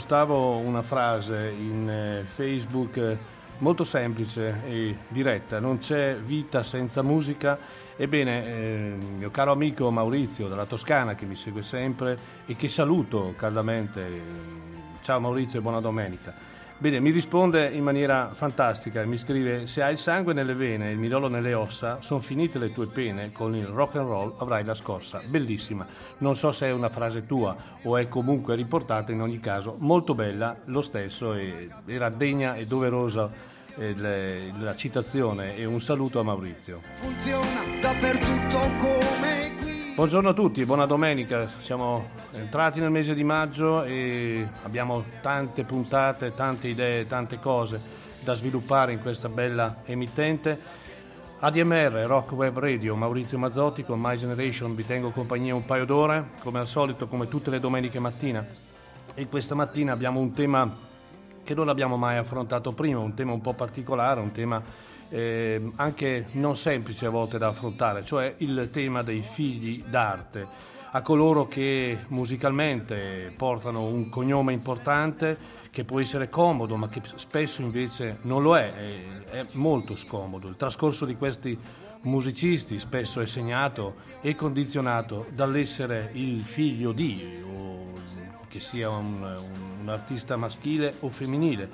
postavo una frase in eh, Facebook eh, molto semplice e diretta, non c'è vita senza musica. Ebbene, eh, mio caro amico Maurizio dalla Toscana che mi segue sempre e che saluto caldamente, ciao Maurizio e buona domenica. Bene, mi risponde in maniera fantastica, mi scrive se hai il sangue nelle vene e il midollo nelle ossa, sono finite le tue pene, con il rock and roll avrai la scossa. Bellissima, non so se è una frase tua o è comunque riportata, in ogni caso molto bella lo stesso e era degna e doverosa eh, la citazione e un saluto a Maurizio. Funziona dappertutto come qui. Buongiorno a tutti, buona domenica. Siamo entrati nel mese di maggio e abbiamo tante puntate, tante idee, tante cose da sviluppare in questa bella emittente. ADMR, Rock Web Radio, Maurizio Mazzotti con My Generation vi tengo compagnia un paio d'ore, come al solito, come tutte le domeniche mattina. E questa mattina abbiamo un tema che non abbiamo mai affrontato prima, un tema un po' particolare, un tema eh, anche non semplice a volte da affrontare, cioè il tema dei figli d'arte, a coloro che musicalmente portano un cognome importante che può essere comodo ma che spesso invece non lo è, è, è molto scomodo. Il trascorso di questi musicisti spesso è segnato e condizionato dall'essere il figlio di, o che sia un, un, un artista maschile o femminile,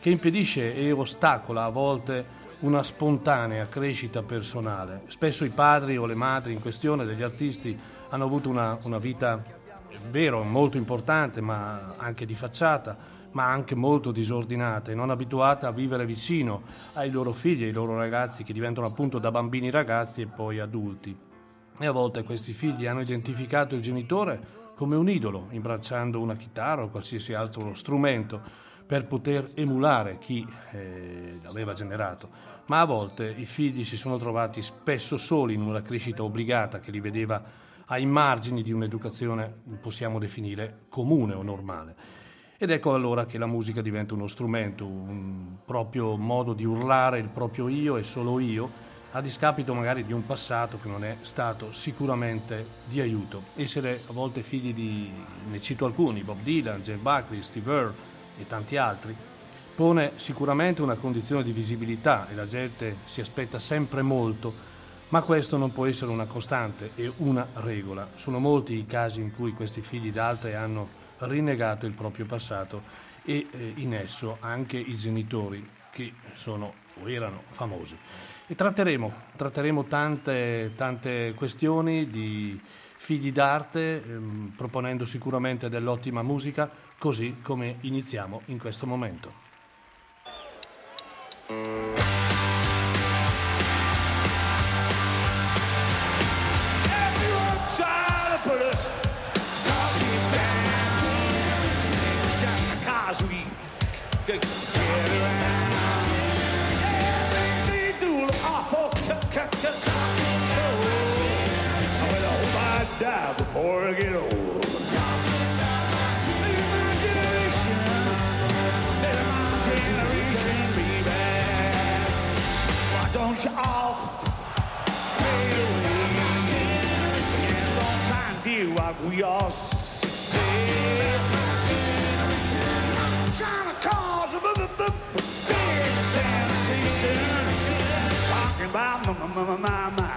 che impedisce e ostacola a volte una spontanea crescita personale. Spesso i padri o le madri in questione degli artisti hanno avuto una, una vita, è vero, molto importante, ma anche di facciata, ma anche molto disordinata e non abituata a vivere vicino ai loro figli, ai loro ragazzi che diventano appunto da bambini ragazzi e poi adulti. E a volte questi figli hanno identificato il genitore come un idolo, imbracciando una chitarra o qualsiasi altro strumento per poter emulare chi eh, l'aveva generato, ma a volte i figli si sono trovati spesso soli in una crescita obbligata che li vedeva ai margini di un'educazione, possiamo definire, comune o normale. Ed ecco allora che la musica diventa uno strumento, un proprio modo di urlare il proprio io e solo io, a discapito magari di un passato che non è stato sicuramente di aiuto. Essere a volte figli di, ne cito alcuni, Bob Dylan, Jay Buckley, Steve Earle, e tanti altri, pone sicuramente una condizione di visibilità e la gente si aspetta sempre molto, ma questo non può essere una costante e una regola. Sono molti i casi in cui questi figli d'altre hanno rinnegato il proprio passato e eh, in esso anche i genitori che sono o erano famosi. E tratteremo, tratteremo tante, tante questioni di figli d'arte, ehm, proponendo sicuramente dell'ottima musica, così come iniziamo in questo momento. die get old. We to cause a big. Talking about my, my, my, my,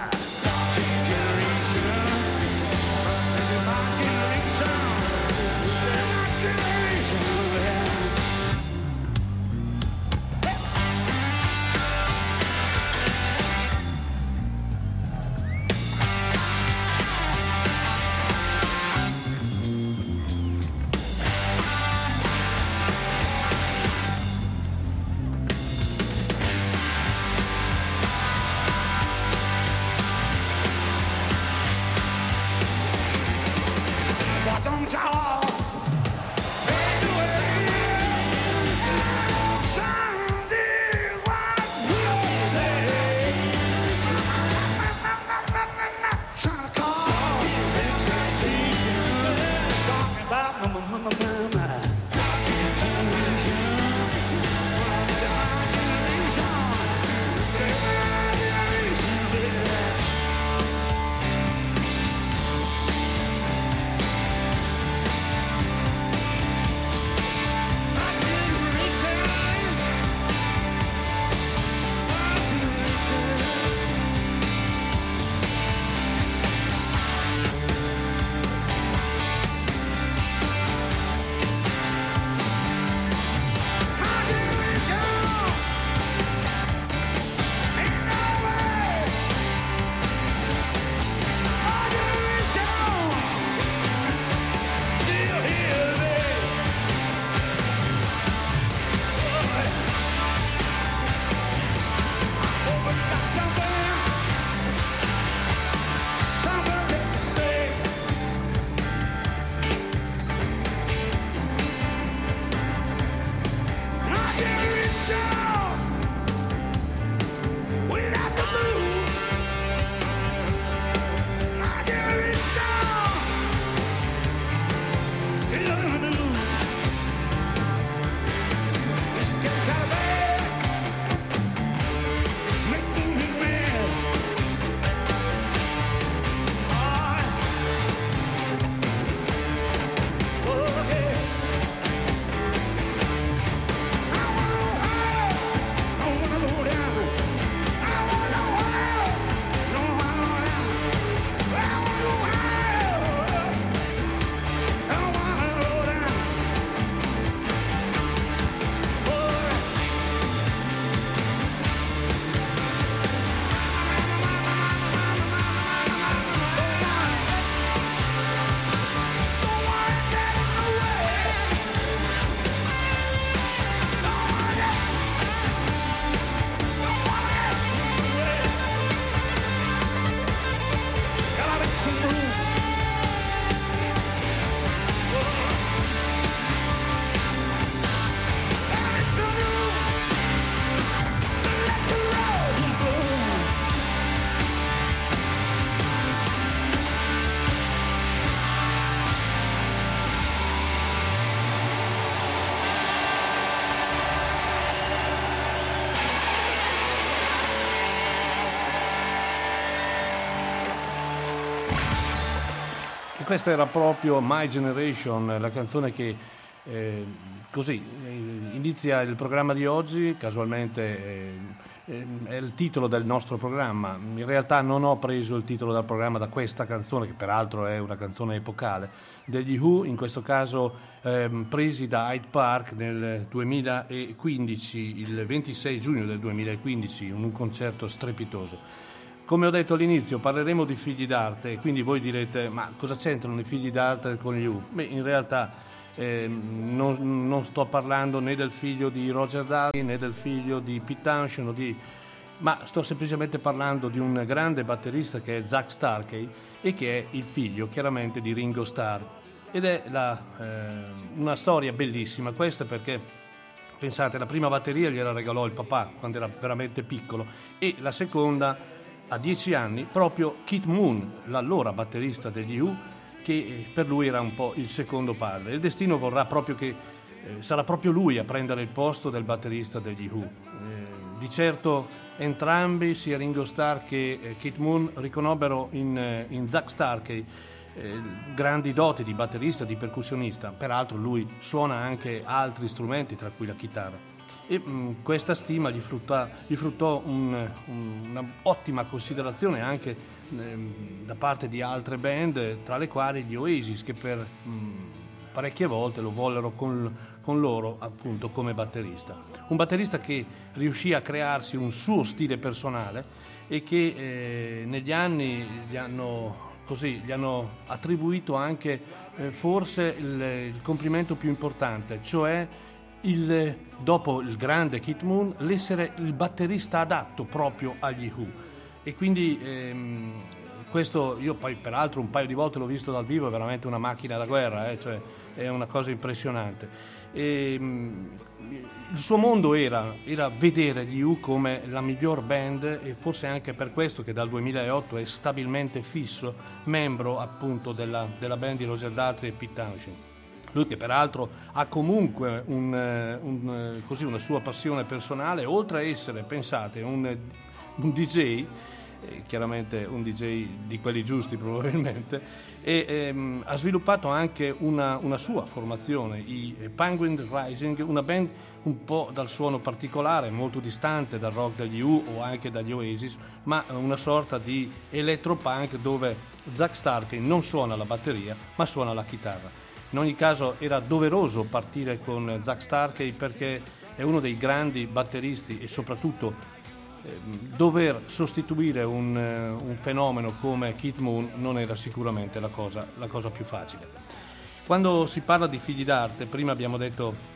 questa era proprio My Generation, la canzone che eh, così eh, inizia il programma di oggi, casualmente eh, ehm, è il titolo del nostro programma. In realtà non ho preso il titolo del programma da questa canzone, che peraltro è una canzone epocale, degli Who, in questo caso ehm, presi da Hyde Park nel 2015, il 26 giugno del 2015, in un concerto strepitoso. Come ho detto all'inizio, parleremo di figli d'arte, quindi voi direte, ma cosa c'entrano i figli d'arte con gli Who? Beh, in realtà eh, non, non, sto parlando né del figlio di Roger Daltrey né del figlio di Pete di... ma sto semplicemente parlando di un grande batterista che è Zach Starkey e che è il figlio chiaramente di Ringo Starr. Ed è la, eh, una storia bellissima questa perché pensate la prima batteria gliela regalò il papà quando era veramente piccolo e la seconda a dieci anni proprio Keith Moon, l'allora batterista degli U, che eh, per lui era un po' il secondo padre. Il destino vorrà proprio che eh, sarà proprio lui a prendere il posto del batterista degli Who. Eh, di certo entrambi, sia Ringo Starr che eh, Kate Moon, riconobbero in, eh, in Zack Starkey eh, grandi doti di batterista, di percussionista. Peraltro lui suona anche altri strumenti, tra cui la chitarra. E mh, mm, questa stima gli, frutta, gli fruttò un, un, un'ottima considerazione anche Ehm, da parte di altre band, tra le quali gli Oasis, che per mh, mm, parecchie volte lo vollero con, con, loro appunto come batterista. Un batterista che riuscì a crearsi un suo stile personale e che eh, negli anni gli hanno, così, gli hanno attribuito anche eh, forse il, il, complimento più importante, cioè il, dopo il grande Kit Moon, l'essere il batterista adatto proprio agli Who e quindi ehm, questo io poi peraltro un paio di volte l'ho visto dal vivo, è veramente una macchina da guerra, eh, cioè è una cosa impressionante. E, ehm, il suo mondo era, era, vedere gli U come la miglior band e forse anche per questo che dal 2008 è stabilmente fisso membro appunto della, della band di Roger Daltrey e Pete Townshend. Lui che peraltro ha comunque un, un, così, una sua passione personale, oltre a essere, pensate, un, un DJ eh, chiaramente un DJ di quelli giusti probabilmente, e ehm, ha sviluppato anche una, una, sua formazione, i Penguin Rising, una band un po' dal suono particolare, molto distante dal rock degli U o anche dagli Oasis, ma una sorta di electropunk dove Zack Starkey non suona la batteria ma suona la chitarra. In ogni caso era doveroso partire con Zack Starkey perché è uno dei grandi batteristi e soprattutto Ehm, dover sostituire un, eh, un, fenomeno come Kit Moon non era sicuramente la cosa, la cosa più facile. Quando si parla di figli d'arte, prima abbiamo detto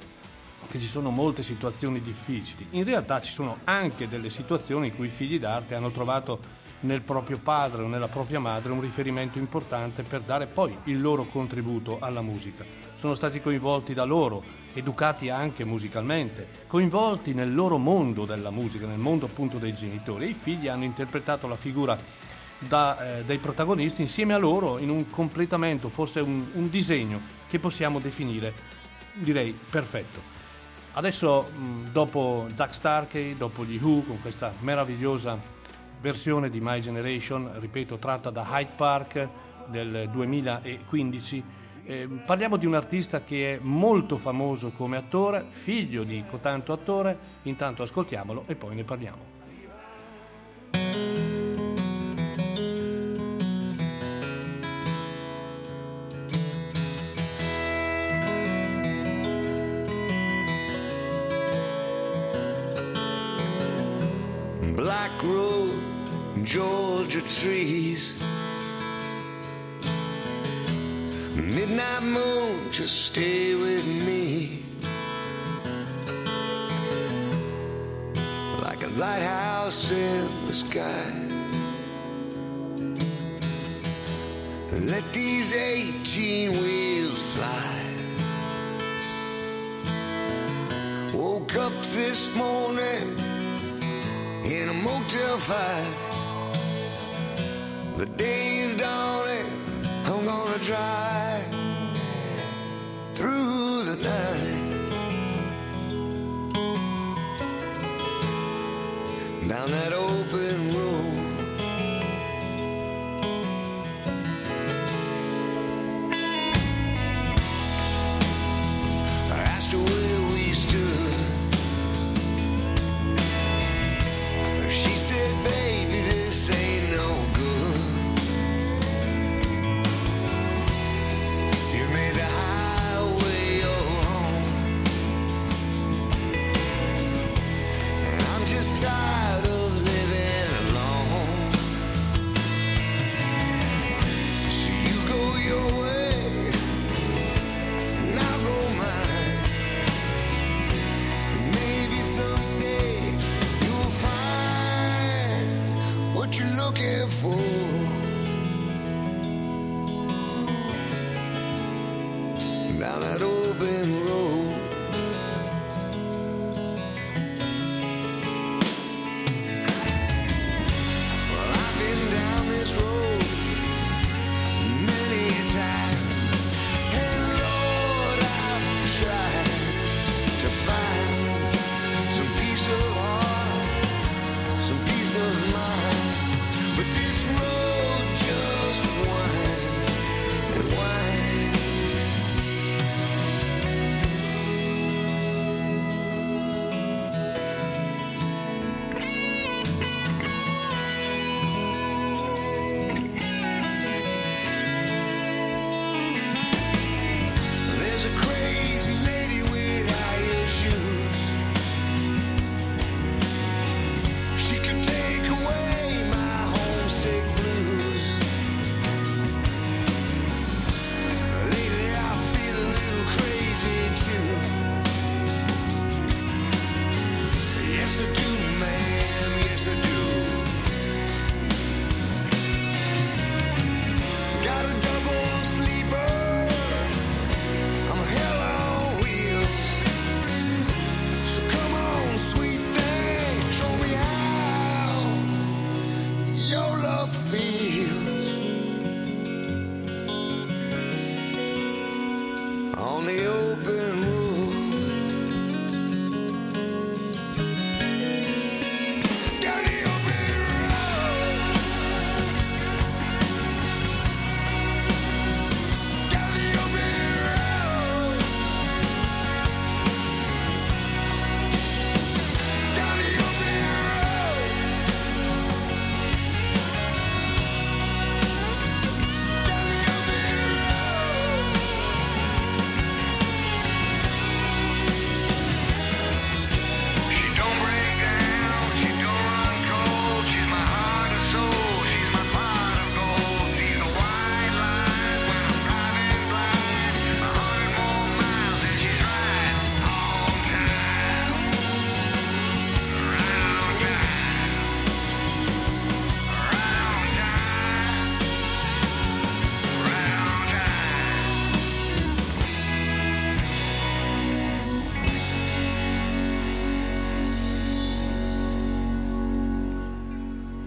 che ci sono molte situazioni difficili, in realtà ci sono anche delle situazioni in cui i figli d'arte hanno trovato nel proprio padre o nella propria madre un riferimento importante per dare poi il loro contributo alla musica. Sono stati coinvolti da loro, educati anche musicalmente, coinvolti nel loro mondo della musica, nel mondo appunto dei genitori. I figli hanno interpretato la figura da, eh, dei protagonisti insieme a loro in un completamento, forse un, un disegno che possiamo definire, direi, perfetto. Adesso, dopo Zack Starkey, dopo gli Who, con questa meravigliosa versione di My Generation, ripeto, tratta da Hyde Park del 2015, eh, parliamo di un artista che è molto famoso come attore, figlio di cotanto attore, intanto ascoltiamolo e poi ne parliamo. Black Road, Georgia trees Midnight moon, just stay with me. Like a lighthouse in the sky. Let these 18 wheels fly. Woke up this morning in a Motel 5. The day is dawning, I'm gonna drive. through the night. Down that open road.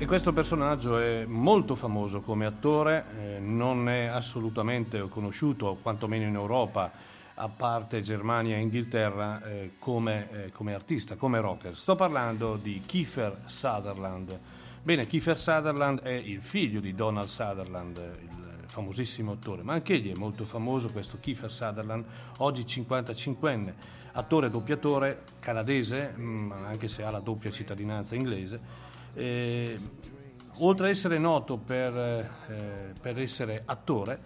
Questo personaggio è molto famoso come attore, eh, non è assolutamente conosciuto, quantomeno in Europa, a parte Germania e Inghilterra, eh, come, eh, come artista, come rocker. Sto parlando di Kiefer Sutherland. Bene, Kiefer Sutherland è il figlio di Donald Sutherland, il famosissimo attore, ma anche egli è molto famoso, questo Kiefer Sutherland, oggi 55enne, attore doppiatore canadese, mm, anche se ha la doppia cittadinanza inglese. Eh, oltre ad essere noto per, eh, per essere attore,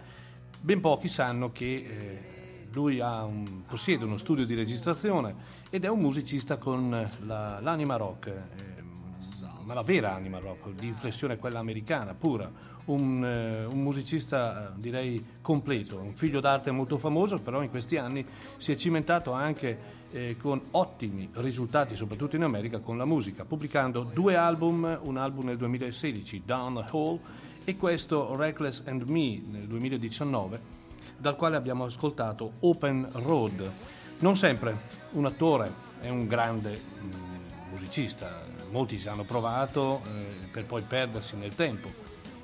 ben pochi sanno che eh, lui un- possiede uno studio di registrazione ed è un musicista con la- l'anima rock, eh, ma la vera anima rock, di inflessione quella americana, pura. Un, eh, un musicista eh, direi completo, un figlio d'arte molto famoso, però in questi anni si è cimentato anche eh, con ottimi risultati, soprattutto in America, con la musica, pubblicando due album, un album nel 2016, Down the Hall, e questo Reckless and Me nel 2019, dal quale abbiamo ascoltato Open Road. Non sempre un attore è un grande mm, musicista, molti ci hanno provato eh, per poi perdersi nel tempo.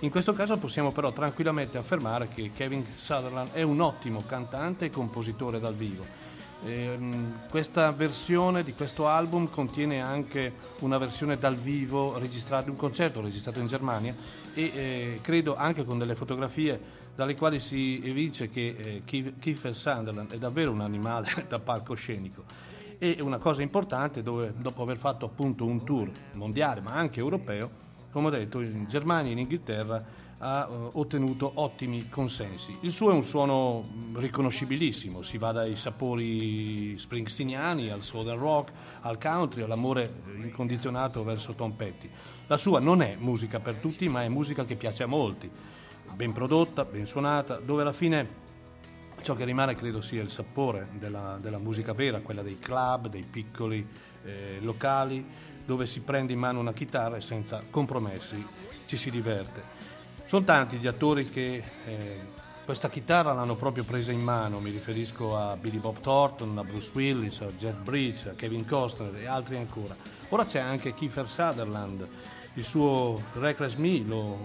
In questo caso possiamo però tranquillamente affermare che Kevin Sutherland è un ottimo cantante e compositore dal vivo. Ehm, questa versione di questo album contiene anche una versione dal vivo registrata, un concerto registrato in Germania e eh, credo anche con delle fotografie dalle quali si evince che eh, Kiefer Sutherland è davvero un animale da palcoscenico. E una cosa importante, dove, dopo aver fatto appunto un tour mondiale ma anche europeo, come ho detto, in Germania e in Inghilterra ha eh, ottenuto ottimi consensi. Il suo è un suono riconoscibilissimo, si va dai sapori springsteeniani al southern rock, al country, all'amore incondizionato verso Tom Petty. La sua non è musica per tutti, ma è musica che piace a molti, ben prodotta, ben suonata, dove alla fine ciò che rimane credo sia il sapore della, della musica vera, quella dei club, dei piccoli eh, locali, dove si prende in mano una chitarra e senza compromessi ci si diverte. Sono tanti gli attori che eh, questa chitarra l'hanno proprio presa in mano, mi riferisco a Billy Bob Thornton, a Bruce Willis, a Jeff Bridge, a Kevin Costner e altri ancora. Ora c'è anche Kiefer Sutherland, il suo Reckless Me lo,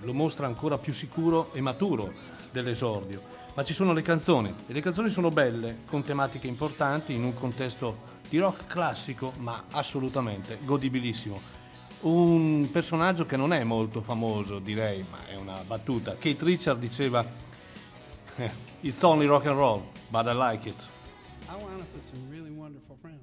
lo mostra ancora più sicuro e maturo dell'esordio. Ma ci sono le canzoni e le canzoni sono belle, con tematiche importanti, in un contesto di rock classico, ma assolutamente godibilissimo. Un personaggio che non è molto famoso, direi, ma è una battuta. Kate Richard diceva: It's only rock and roll, but I like it. I wound up with some really wonderful friends.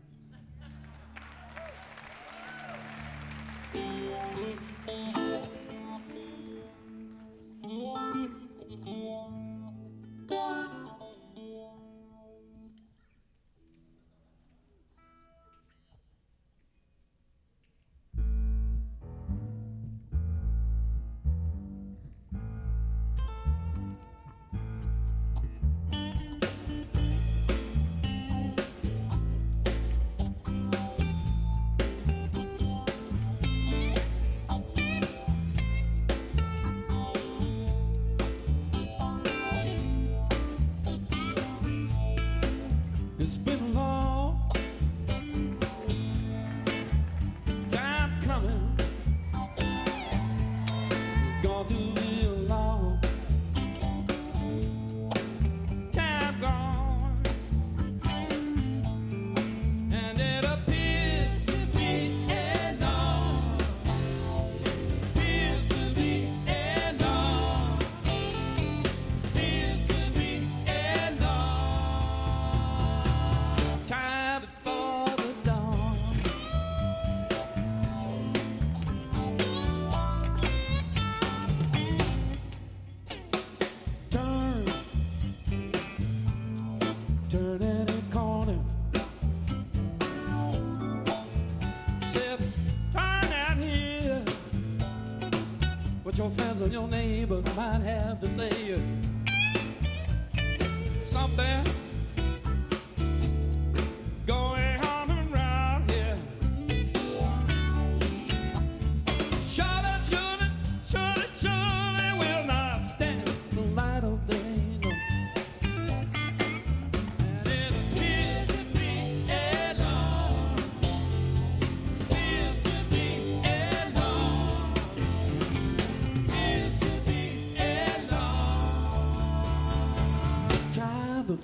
And your neighbors might have to say.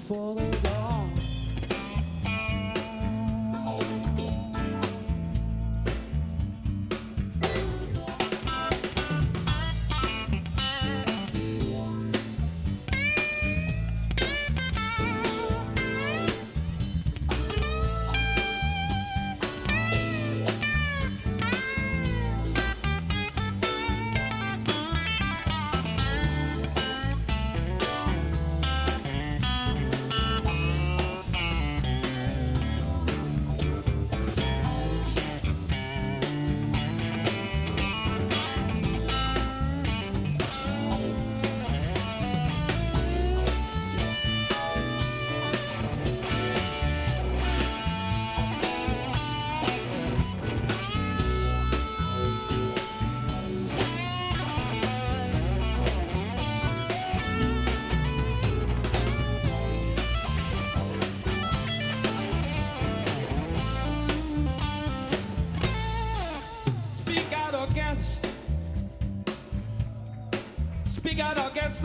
Time before the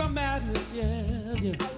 some madness, yeah, yeah.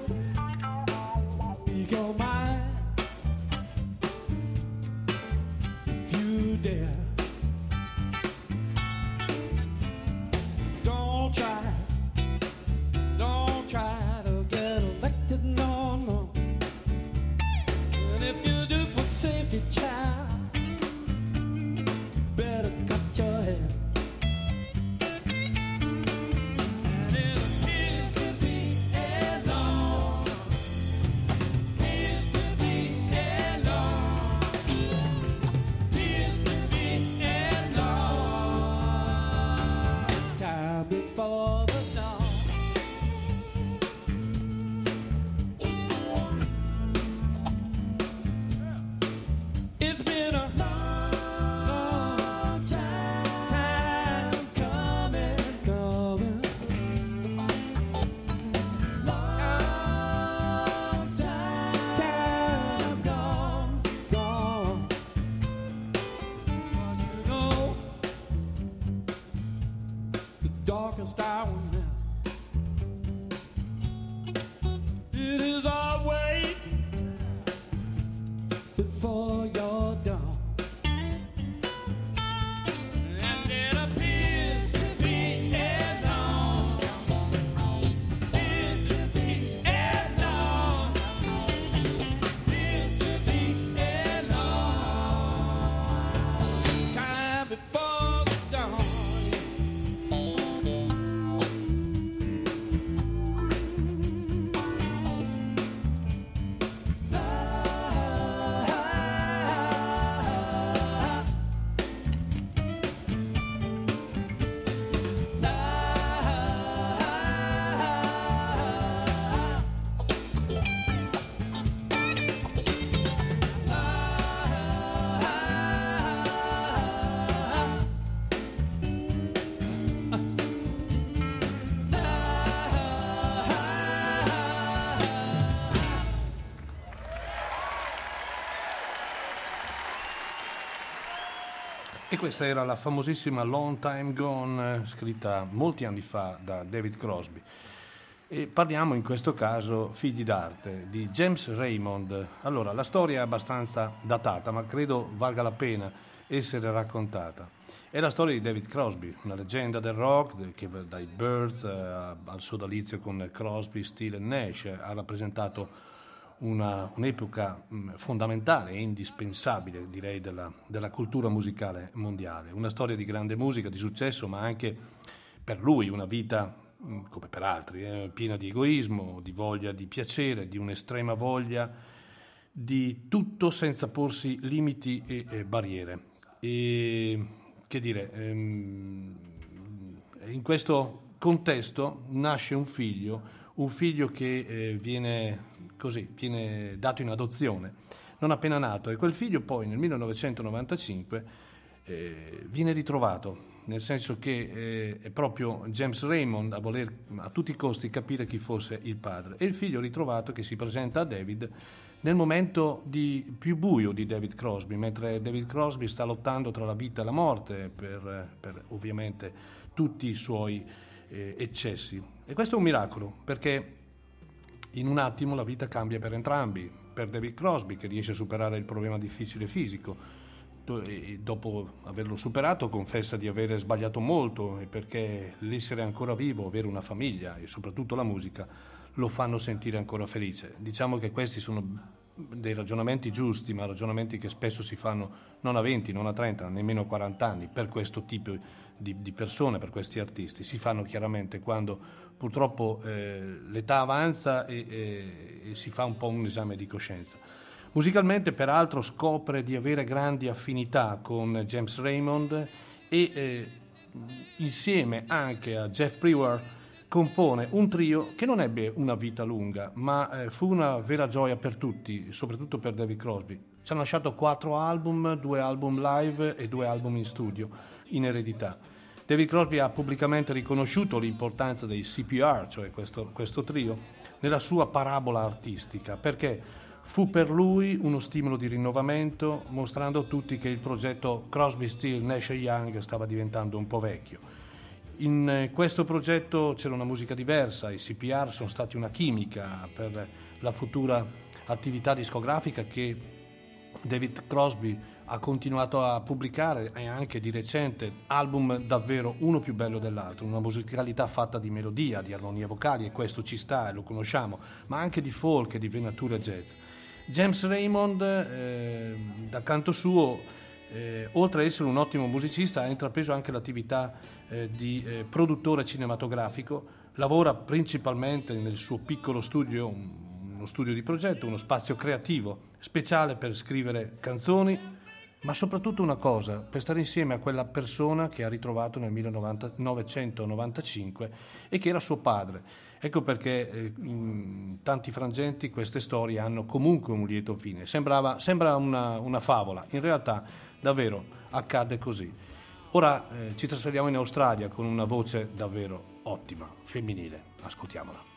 darkest hours. Questa era la famosissima Long Time Gone, eh, scritta molti anni fa da David Crosby. E parliamo in questo caso, figli d'arte, di James Raymond. Allora, la storia è abbastanza datata, ma credo valga la pena essere raccontata. È la storia di David Crosby, una leggenda del rock che dai Birds eh, al sodalizio con Crosby, Steele e Nash ha rappresentato una- un'epoca mh, fondamentale e indispensabile, direi, della, della cultura musicale mondiale. Una storia di grande musica, di successo, ma anche per lui una vita, mh, come per altri, eh, piena di egoismo, di voglia di piacere, di un'estrema voglia di tutto senza porsi limiti e, e barriere. E che dire, ehm, in questo contesto nasce un figlio, un figlio che eh, viene così, viene dato in adozione, non appena nato, e quel figlio poi nel 1995 eh, viene ritrovato, nel senso che eh, è proprio James Raymond a voler a tutti i costi capire chi fosse il padre. E il figlio ritrovato che si presenta a David nel momento di- più buio di David Crosby, mentre David Crosby sta lottando tra la vita e la morte per, per ovviamente tutti i suoi eh, eccessi. E questo è un miracolo, perché in un attimo la vita cambia per entrambi, per David Crosby che riesce a superare il problema difficile fisico, e dopo averlo superato confessa di avere sbagliato molto e perché l'essere ancora vivo, avere una famiglia e soprattutto la musica lo fanno sentire ancora felice. Diciamo che questi sono dei ragionamenti giusti, ma ragionamenti che spesso si fanno non a 20, non a 30, nemmeno a 40 anni per questo tipo di, di persone, per questi artisti. Si fanno chiaramente quando purtroppo eh, l'età avanza e, e- e si fa un po' un esame di coscienza. Musicalmente, peraltro, scopre di avere grandi affinità con James Raymond e eh, insieme anche a Jeff Brewer compone un trio che non ebbe una vita lunga, ma eh, fu una vera gioia per tutti, soprattutto per David Crosby. Ci hanno lasciato quattro album, due album live e due album in studio, in eredità. David Crosby ha pubblicamente riconosciuto l'importanza dei CPR, cioè questo, questo trio, nella sua parabola artistica, perché fu per lui uno stimolo di rinnovamento, mostrando a tutti che il progetto Crosby, Steele, Nash Young stava diventando un po' vecchio. In eh, questo progetto c'era una musica diversa, i CPR sono stati una chimica per la futura attività discografica che David Crosby ha continuato a pubblicare e anche di recente album davvero uno più bello dell'altro, una musicalità fatta di melodia, di armonie vocali e questo ci sta e lo conosciamo, ma anche di folk e di venatura jazz. James Raymond, eh, da canto suo, eh, oltre ad essere un ottimo musicista, ha intrapreso anche l'attività eh, di eh, produttore cinematografico, lavora principalmente nel suo piccolo studio, un- uno studio di progetto, uno spazio creativo speciale per scrivere canzoni, ma soprattutto una cosa, per stare insieme a quella persona che ha ritrovato nel 1995 e che era suo padre. Ecco perché eh, in tanti frangenti queste storie hanno comunque un lieto fine. Sembrava, sembra una, una favola, in realtà davvero accade così. Ora eh, ci trasferiamo in Australia con una voce davvero ottima, femminile. Ascoltiamola.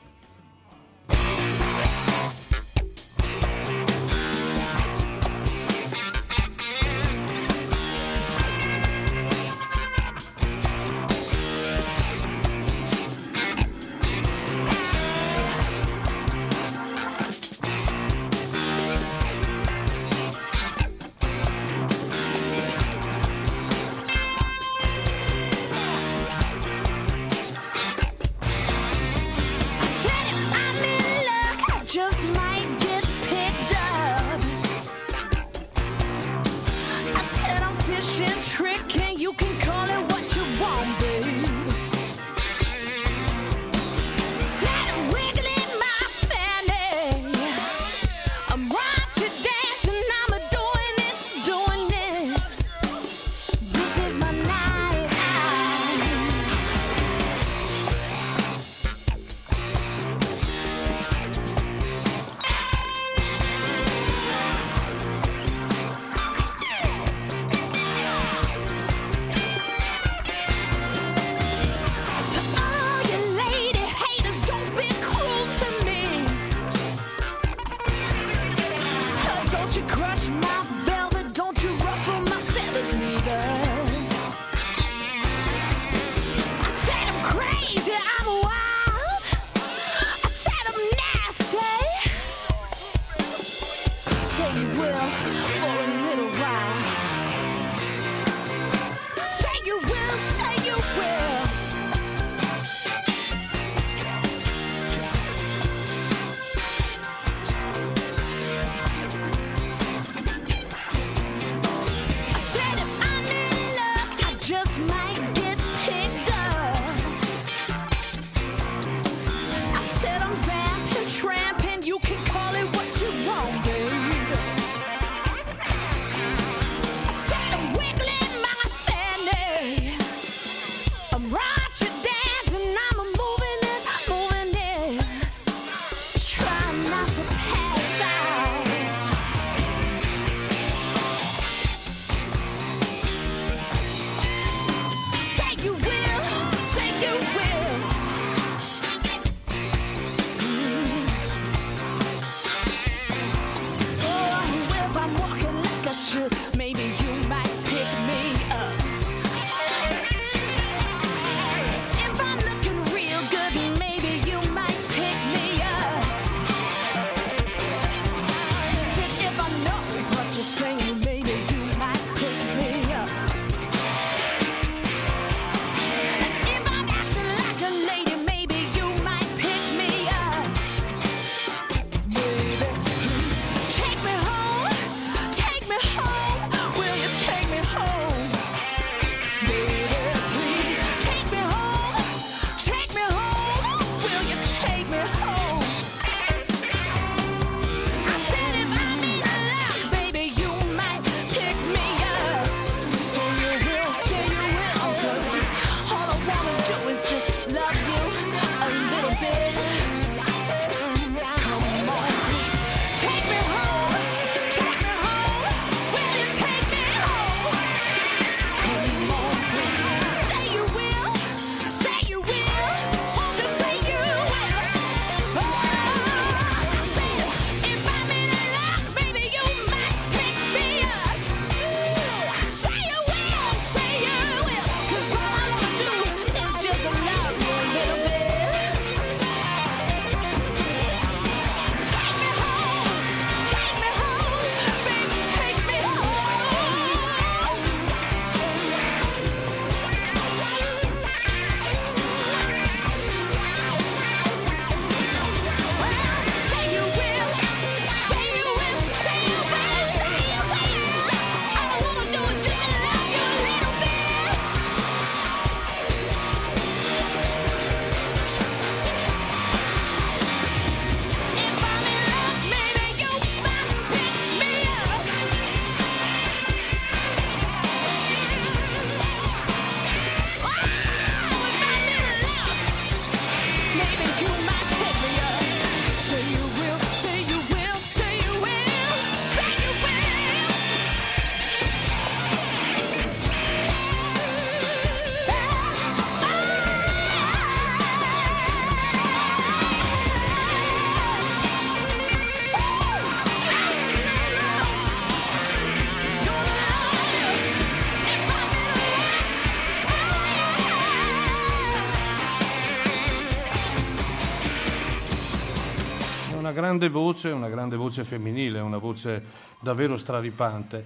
Una grande voce, una grande voce femminile, una voce davvero straripante.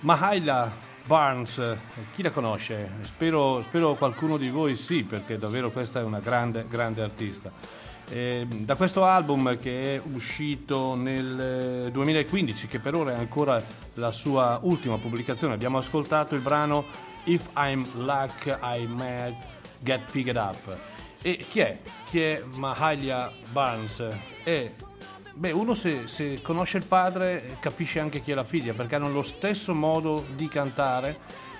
Mahaila Barnes, eh, chi la conosce? Spero, spero qualcuno di voi sì, perché davvero questa è una grande, grande artista. Eh, da questo album che è uscito nel eh, 2015, che per ora è ancora la sua ultima pubblicazione, abbiamo ascoltato il brano If I'm Luck I Might Get Picked Up. E chi è? Chi è Mahalia Barnes? È Beh, uno se, se conosce il padre capisce anche chi è la figlia, perché hanno lo stesso modo di cantare,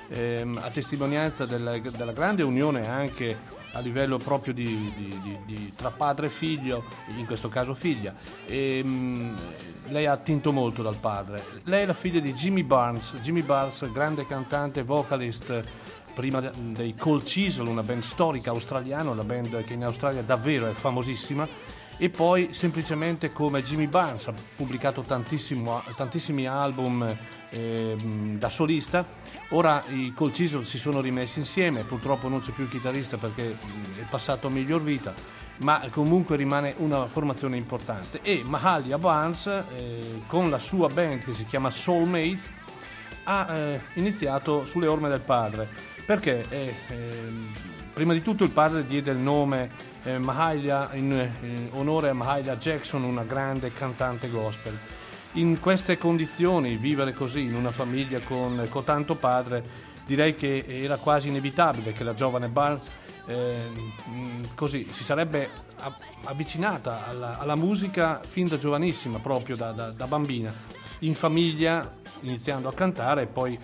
ehm, a testimonianza della, della grande unione anche a livello proprio di, di- di- tra padre e figlio, in questo caso figlia. Ehm, lei ha attinto molto dal padre. Lei è la figlia di Jimmy Barnes, Jimmy Barnes, grande cantante, vocalist prima de- dei Cold Chisel, una band storica australiana, una band che in Australia davvero è famosissima e poi semplicemente come Jimmy Barnes ha pubblicato tantissimi album ehm, da solista ora i Cold Chisel si sono rimessi insieme. Purtroppo non c'è più il chitarrista perché mm, è passato a miglior vita ma comunque rimane una formazione importante. E Mahalia Barnes eh, con la sua band che si chiama Soulmates ha eh, iniziato sulle orme del padre perché eh, ehm, prima di tutto il padre diede il nome eh, Mahalia in, in onore a Mahalia Jackson, una grande cantante gospel. In queste condizioni, vivere così in una famiglia con, con tanto padre, direi che era quasi inevitabile che la giovane Barnes eh, così si sarebbe avvicinata alla, alla musica fin da giovanissima, proprio da, da- da bambina, in famiglia, iniziando a cantare e poi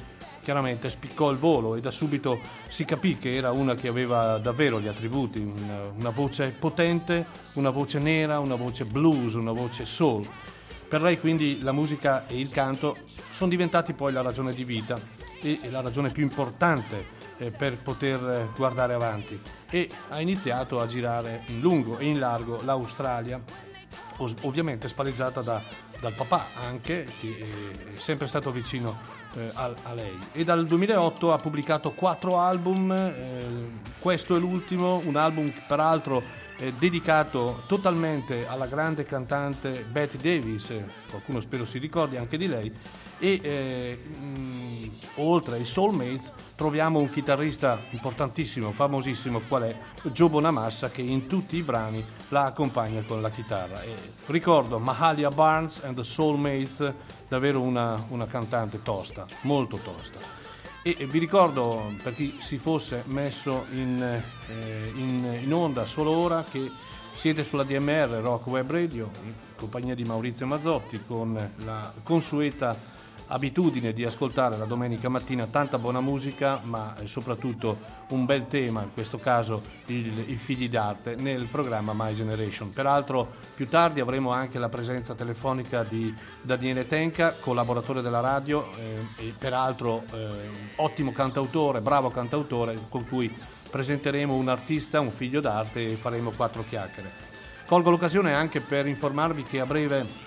chiaramente spiccò il volo e da subito si capì che era una che aveva davvero gli attributi, una, una voce potente, una voce nera, una voce blues, una voce soul. Per lei quindi la musica e il canto sono diventati poi la ragione di vita e la ragione più importante eh, per poter guardare avanti e ha iniziato a girare in lungo e in largo l'Australia ovviamente spalleggiata da- dal papà anche, che è sempre stato vicino eh, a, a lei. E dal 2008 ha pubblicato quattro album, eh, questo è l'ultimo, un album che peraltro è dedicato totalmente alla grande cantante Betty Davis, eh, qualcuno spero si ricordi anche di lei, e eh, mh, oltre ai Soulmates troviamo un chitarrista importantissimo, famosissimo, qual è Joe Bonamassa, che in tutti i brani la accompagna con la chitarra. E ricordo Mahalia Barnes and the Soulmates, davvero una, una cantante tosta, molto tosta. E vi ricordo, per chi si fosse messo in, eh, in- in onda solo ora, che siete sulla DMR Rock Web Radio, in compagnia di Maurizio Mazzotti, con la consueta abitudine di ascoltare la domenica mattina tanta buona musica, ma eh, soprattutto un bel tema, in questo caso il- i figli d'arte, nel programma My Generation. Peraltro più tardi avremo anche la presenza telefonica di Daniele Tenca, collaboratore della radio eh, e peraltro eh, ottimo cantautore, bravo cantautore, con cui presenteremo un artista, un figlio d'arte e faremo quattro chiacchiere. Colgo l'occasione anche per informarvi che a breve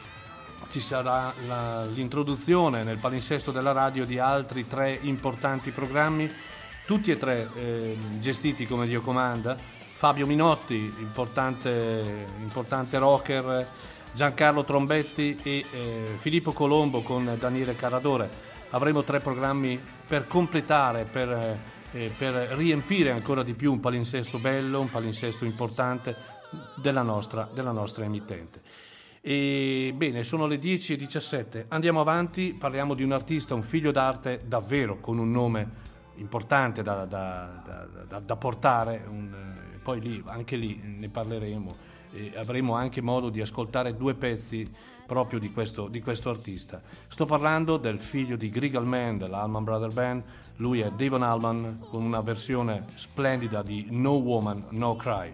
ci sarà la- l'introduzione nel palinsesto della radio di altri tre importanti programmi, tutti e tre eh, gestiti come Dio comanda. Fabio Minotti, importante, importante rocker, Giancarlo Trombetti e eh, Filippo Colombo con Daniele Carradore. Avremo tre programmi per completare, per, eh, per riempire ancora di più un palinsesto bello, un palinsesto importante della nostra, della nostra emittente. E bene, sono le 10.17, andiamo avanti, parliamo di un artista, un figlio d'arte davvero con un nome importante da, da- da- da- portare, un, eh, poi lì, anche lì ne parleremo e avremo anche modo di ascoltare due pezzi proprio di questo, di questo artista. Sto parlando del figlio di Greg Allman dell'Allman Brother Band, lui è Devon Allman con una versione splendida di No Woman, No Cry.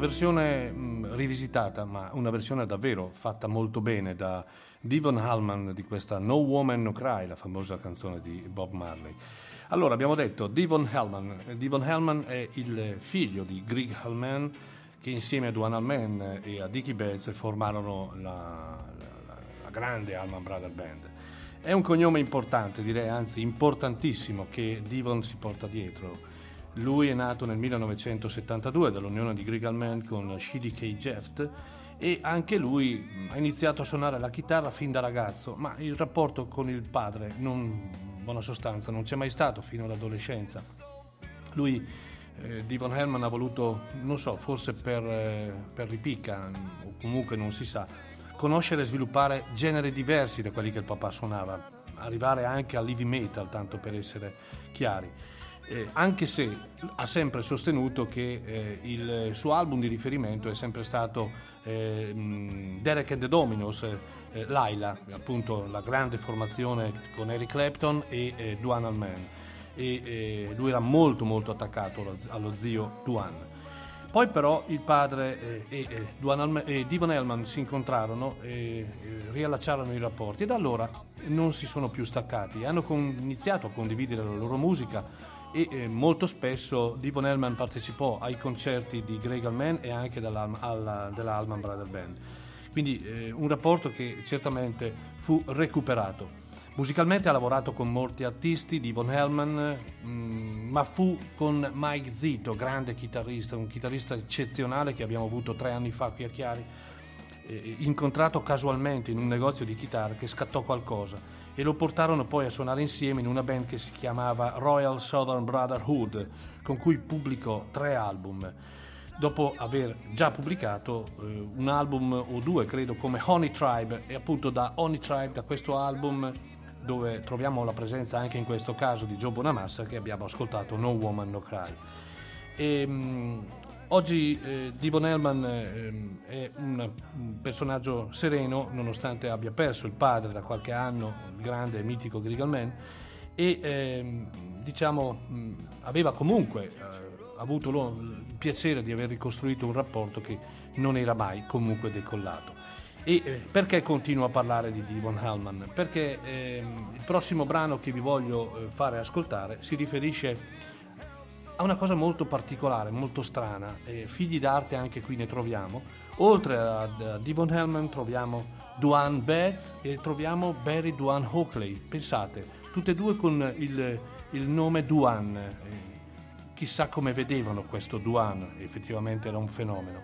Versione mh, rivisitata, ma una versione davvero fatta molto bene da Devon Hallman di questa No Woman No Cry, la famosa canzone di Bob Marley. Allora, abbiamo detto Devon Hellman. Devon Hellman è il figlio di Greg Hellman che insieme a Duane Allman e a Dickie Betts formarono la, la, la grande Allman Brother Band. È un cognome importante, direi anzi importantissimo, che Devon si porta dietro. Lui è nato nel 1972 dall'unione di Greg Allman con Shidi K. Jeft e anche lui ha iniziato a suonare la chitarra fin da ragazzo, ma il rapporto con il padre, in buona sostanza, non c'è mai stato fino all'adolescenza. Lui, eh, Devon Herman, ha voluto, non so, forse per, eh, per ripicca o comunque non si sa, conoscere e sviluppare generi diversi da quelli che il papà suonava, arrivare anche all'heavy metal, tanto per essere chiari. Eh, anche se ha sempre sostenuto che eh, il suo album di riferimento è sempre stato eh, Derek and the Dominos, eh, Laila, appunto la grande formazione con Eric Clapton e eh, Duane Allman. E eh, lui era molto molto attaccato allo, allo zio Duane. Poi però il padre e, Devon Hellman si incontrarono e, riallacciarono i rapporti e da allora non si sono più staccati. Hanno iniziato a condividere la loro musica e eh, molto spesso Devon Hellman partecipò ai concerti di Greg Allman e anche della Allman Brother Band. Quindi eh, un rapporto che certamente fu recuperato. Musicalmente ha lavorato con molti artisti, Devon Hellman, mh, ma fu con Mike Zito, grande chitarrista, un chitarrista eccezionale che abbiamo avuto tre anni fa qui a Chiari, eh, incontrato casualmente in un negozio di chitarre che scattò qualcosa e lo portarono poi a suonare insieme in una band che si chiamava Royal Southern Brotherhood, con cui pubblicò tre album. Dopo aver già pubblicato eh, un album o due, credo, come Honey Tribe, e appunto da Honey Tribe, da questo album, dove troviamo la presenza anche in questo caso di Joe Bonamassa, che abbiamo ascoltato No Woman No Cry. E, mh, Oggi eh, Devon Hellman eh, è un, un, personaggio sereno, nonostante abbia perso il padre da qualche anno, il grande e mitico Grigal Man, e eh, diciamo mh, aveva comunque eh, avuto lo, il piacere di aver ricostruito un rapporto che non era mai comunque decollato. E eh, perché continuo a parlare di Devon Hellman? Perché ehm, il prossimo brano che vi voglio eh, fare ascoltare si riferisce ha una cosa molto particolare, molto strana, eh, figli d'arte anche qui ne troviamo. Oltre a, a Devon Hellman troviamo Duane Betts e troviamo Barry Duane Hockley. Pensate, tutte e due con il, il nome Duane. Chissà come vedevano questo Duane, effettivamente era un fenomeno.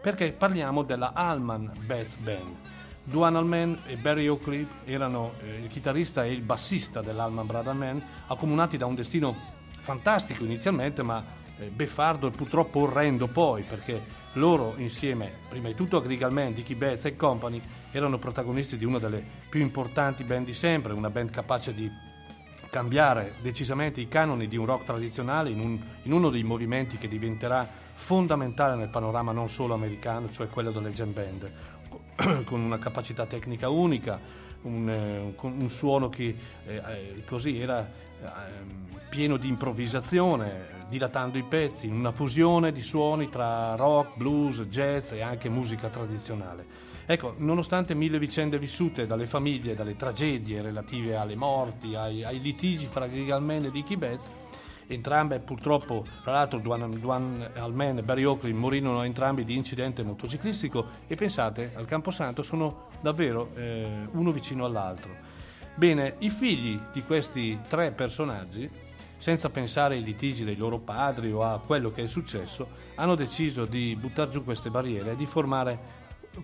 Perché parliamo della Allman Betts Band. Duane Allman e Barry Oakley erano eh, il chitarrista e il bassista dell'Allman Brother Man, accomunati da un destino fantastico inizialmente, ma eh, beffardo e purtroppo orrendo poi, perché loro insieme, prima di tutto a Grigal Man, Dickie Betts e Company, erano protagonisti di una delle più importanti band di sempre, una band capace di cambiare decisamente i canoni di un rock tradizionale in, un, in uno dei movimenti che diventerà fondamentale nel panorama non solo americano, cioè quello delle jam band, con una capacità tecnica unica, un, eh, un suono che eh, eh così era Ehm, pieno di improvvisazione, dilatando i pezzi in una fusione di suoni tra rock, blues, jazz e anche musica tradizionale. Ecco, nonostante mille vicende vissute dalle famiglie, dalle tragedie relative alle morti, ai, ai litigi fra Grigalman e Dickie Betts, entrambe purtroppo, tra l'altro Duane, Duane Allman e Barry Oakley morirono entrambi di incidente motociclistico e pensate, al Camposanto sono davvero eh, uno vicino all'altro. Bene, i figli di questi tre personaggi, senza pensare ai litigi dei loro padri o a quello che è successo, hanno deciso di buttare giù queste barriere e di formare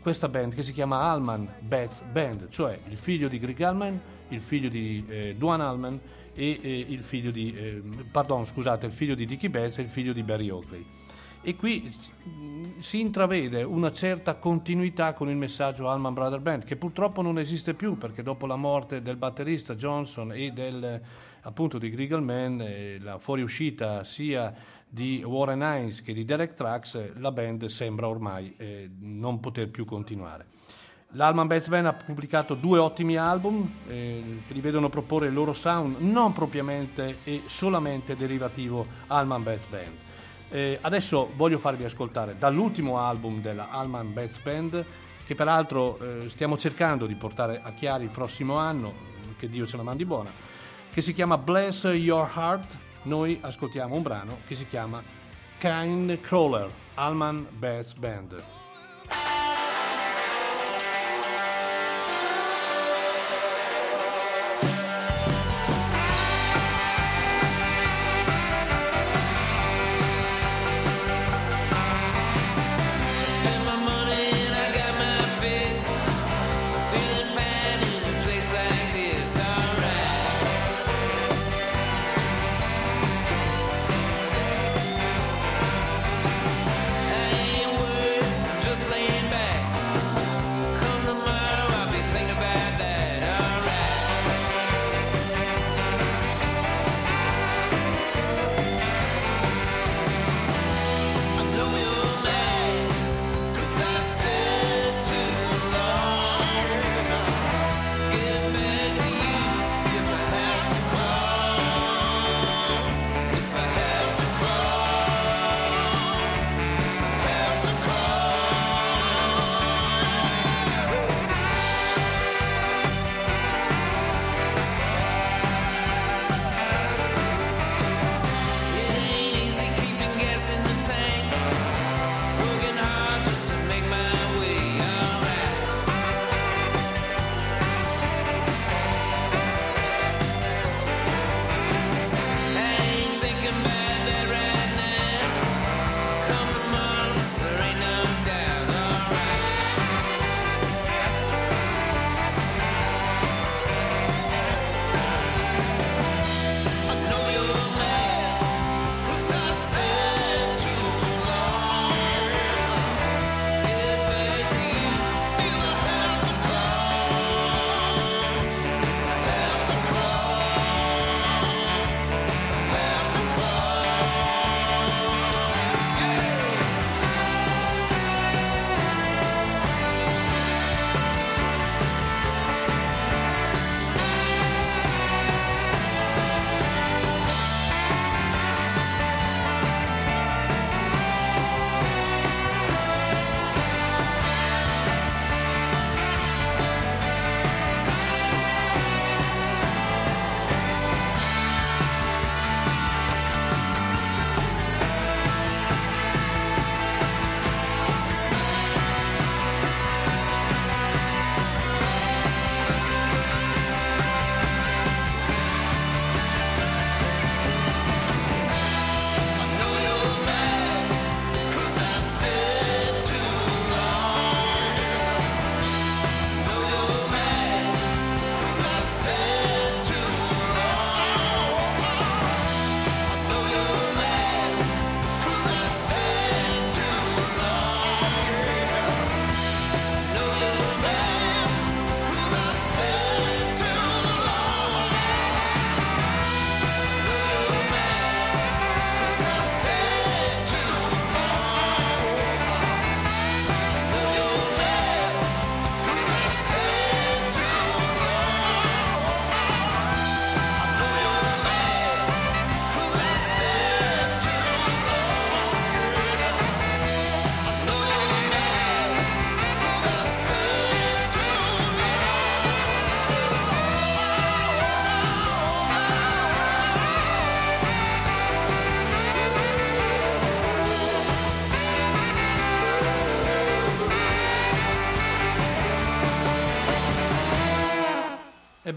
questa band che si chiama Allman Betts Band, cioè il figlio di Greg Allman, il figlio di eh, Duane Allman e eh, il figlio di, eh, pardon, scusate, il figlio di Dickie Betts e il figlio di Barry Oakley. E qui si intravede una certa continuità con il messaggio Allman Brother Band che purtroppo non esiste più perché dopo la morte del batterista Johnson e del, appunto di Grigal Man eh, la fuoriuscita sia di Warren Hines che di Derek Trax la band sembra ormai eh, non poter più continuare. L'Alman Bass Band ha pubblicato due ottimi album eh, che li vedono proporre il loro sound non propriamente e solamente derivativo Alman Bass Band Eh, adesso voglio farvi ascoltare dall'ultimo album della Alman Bass Band, che peraltro eh, stiamo cercando di portare a chiari il prossimo anno, che Dio ce la mandi buona, che si chiama Bless Your Heart. Noi ascoltiamo un brano che si chiama Kind Crawler, Alman Bass Band.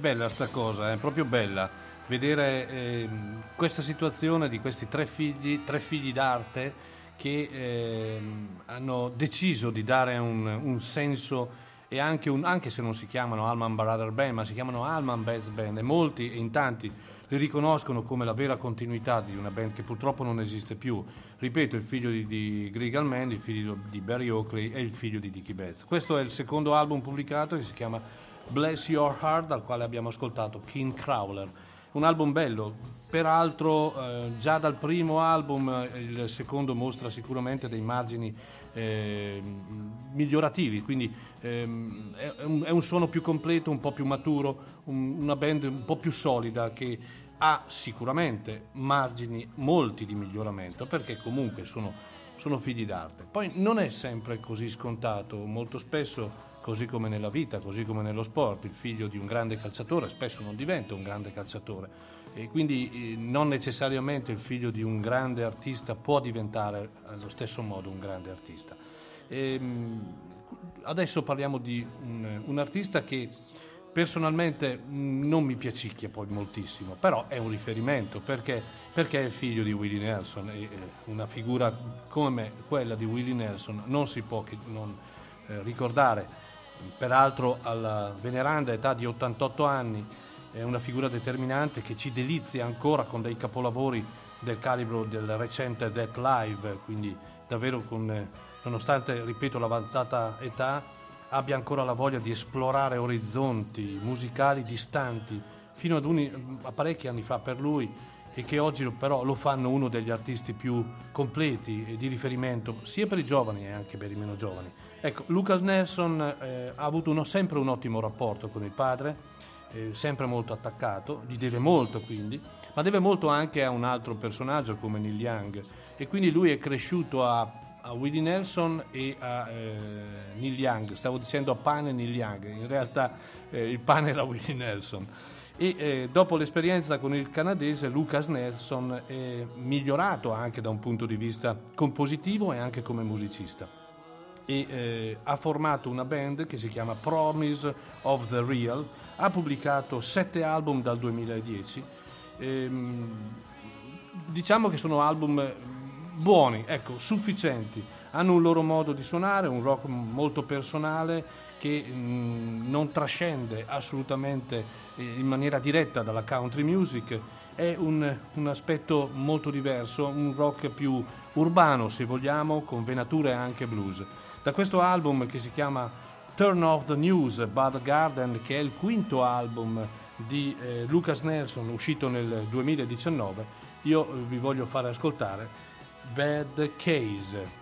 Bella sta cosa, è proprio bella vedere ehm, questa situazione di questi tre figli, tre figli d'arte che ehm, hanno deciso di dare un, un senso e anche, un- anche se non si chiamano Alman Brother Band, ma si chiamano Alman Bass Band e molti e in tanti li riconoscono come la vera continuità di una band che purtroppo non esiste più. Ripeto, il figlio di, di Greg Allman, il figlio di Barry Oakley e il figlio di Dickie Betts. Questo è il secondo album pubblicato che si chiama Bless Your Heart, dal quale abbiamo ascoltato King Crawler. Un album bello, peraltro eh, già dal primo album eh, il secondo mostra sicuramente dei margini eh, migliorativi, quindi ehm, è un, è un suono più completo, un po' più maturo, un- una band un po' più solida che ha sicuramente margini molti di miglioramento perché comunque sono, sono figli d'arte. Poi non è sempre così scontato, molto spesso, così come nella vita, così come nello sport, il figlio di un grande calciatore spesso non diventa un grande calciatore. E quindi eh, non necessariamente il figlio di un grande artista può diventare allo stesso modo un grande artista. Ehm, adesso parliamo di un, un artista che personalmente mh, non mi piacicchia poi moltissimo, però è un riferimento. Perché, perché è il figlio di Willie Nelson e eh, una figura come quella di Willie Nelson non si può che non eh, ricordare, peraltro alla veneranda età di 88 anni, è una figura determinante che ci delizia ancora con dei capolavori del calibro del recente Death Live, quindi davvero con, eh, nonostante, ripeto, l'avanzata età, abbia ancora la voglia di esplorare orizzonti musicali distanti, fino ad uni- a parecchi anni fa per lui, e che oggi però lo fanno uno degli artisti più completi e di riferimento, sia per i giovani e anche per i meno giovani. Ecco, Lucas Nelson eh, ha avuto uno- sempre un ottimo rapporto con il padre, eh, sempre molto attaccato, gli deve molto quindi, ma deve molto anche a un altro personaggio come Neil Young. E quindi lui è cresciuto a, a Willie Nelson e a eh, Neil Young, stavo dicendo a pane e Neil Young, in realtà eh, il pane era Willie Nelson. E eh, dopo l'esperienza con il canadese, Lucas Nelson è migliorato anche da un punto di vista compositivo e anche come musicista e eh, ha formato una band che si chiama Promise of the Real, ha pubblicato sette album dal 2010, ehm, diciamo che sono album buoni, ecco, sufficienti, hanno un loro modo di suonare, un rock molto personale che mh, non trascende assolutamente eh, in maniera diretta dalla country music, è un, un aspetto molto diverso, un rock più urbano se vogliamo, con venature anche blues. Da questo album che si chiama Turn Off the News, Bad Garden, che è il quinto album di eh, Lucas Nelson uscito nel 2019, io vi voglio fare ascoltare Bad Case.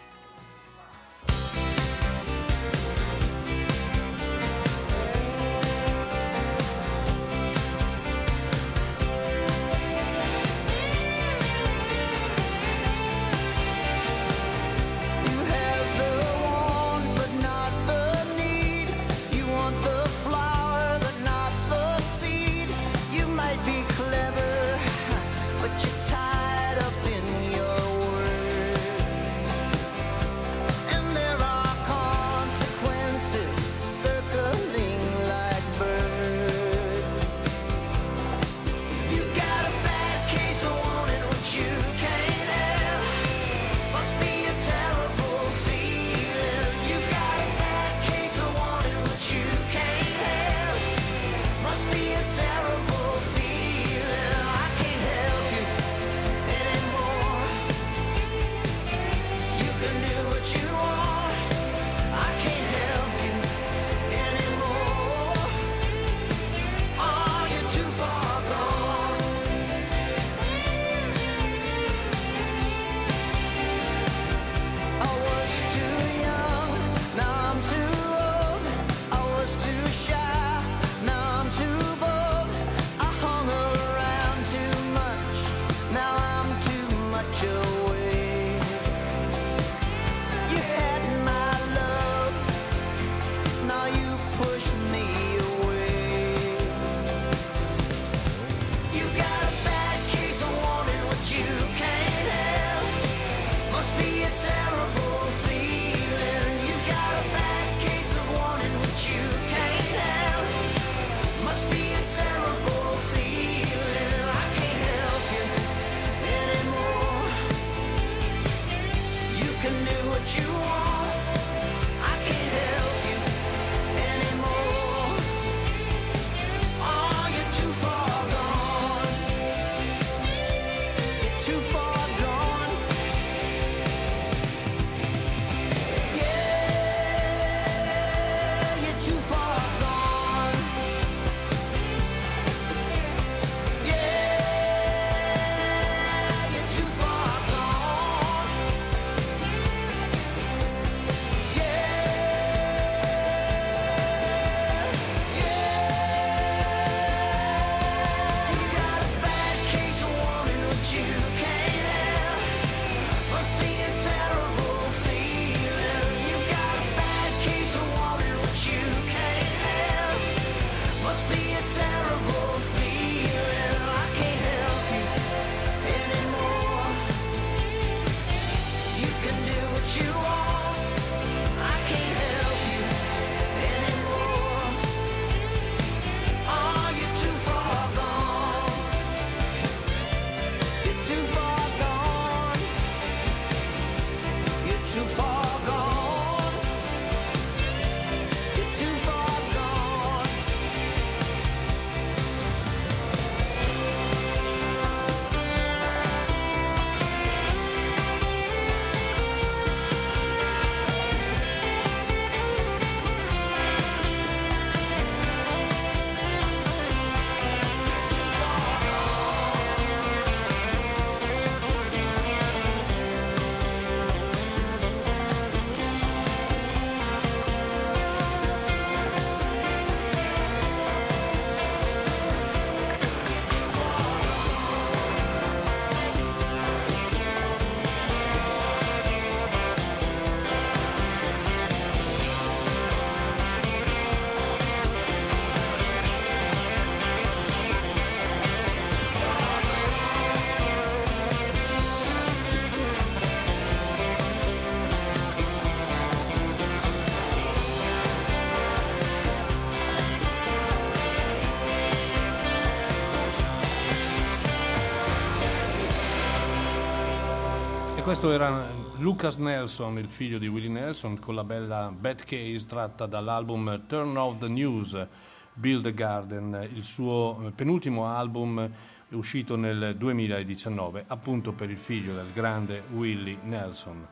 Questo era Lucas Nelson, il figlio di Willie Nelson, con la bella Bad Case tratta dall'album Turn Off the News, Build a Garden, il suo penultimo album uscito nel 2019, appunto per il figlio del grande Willie Nelson.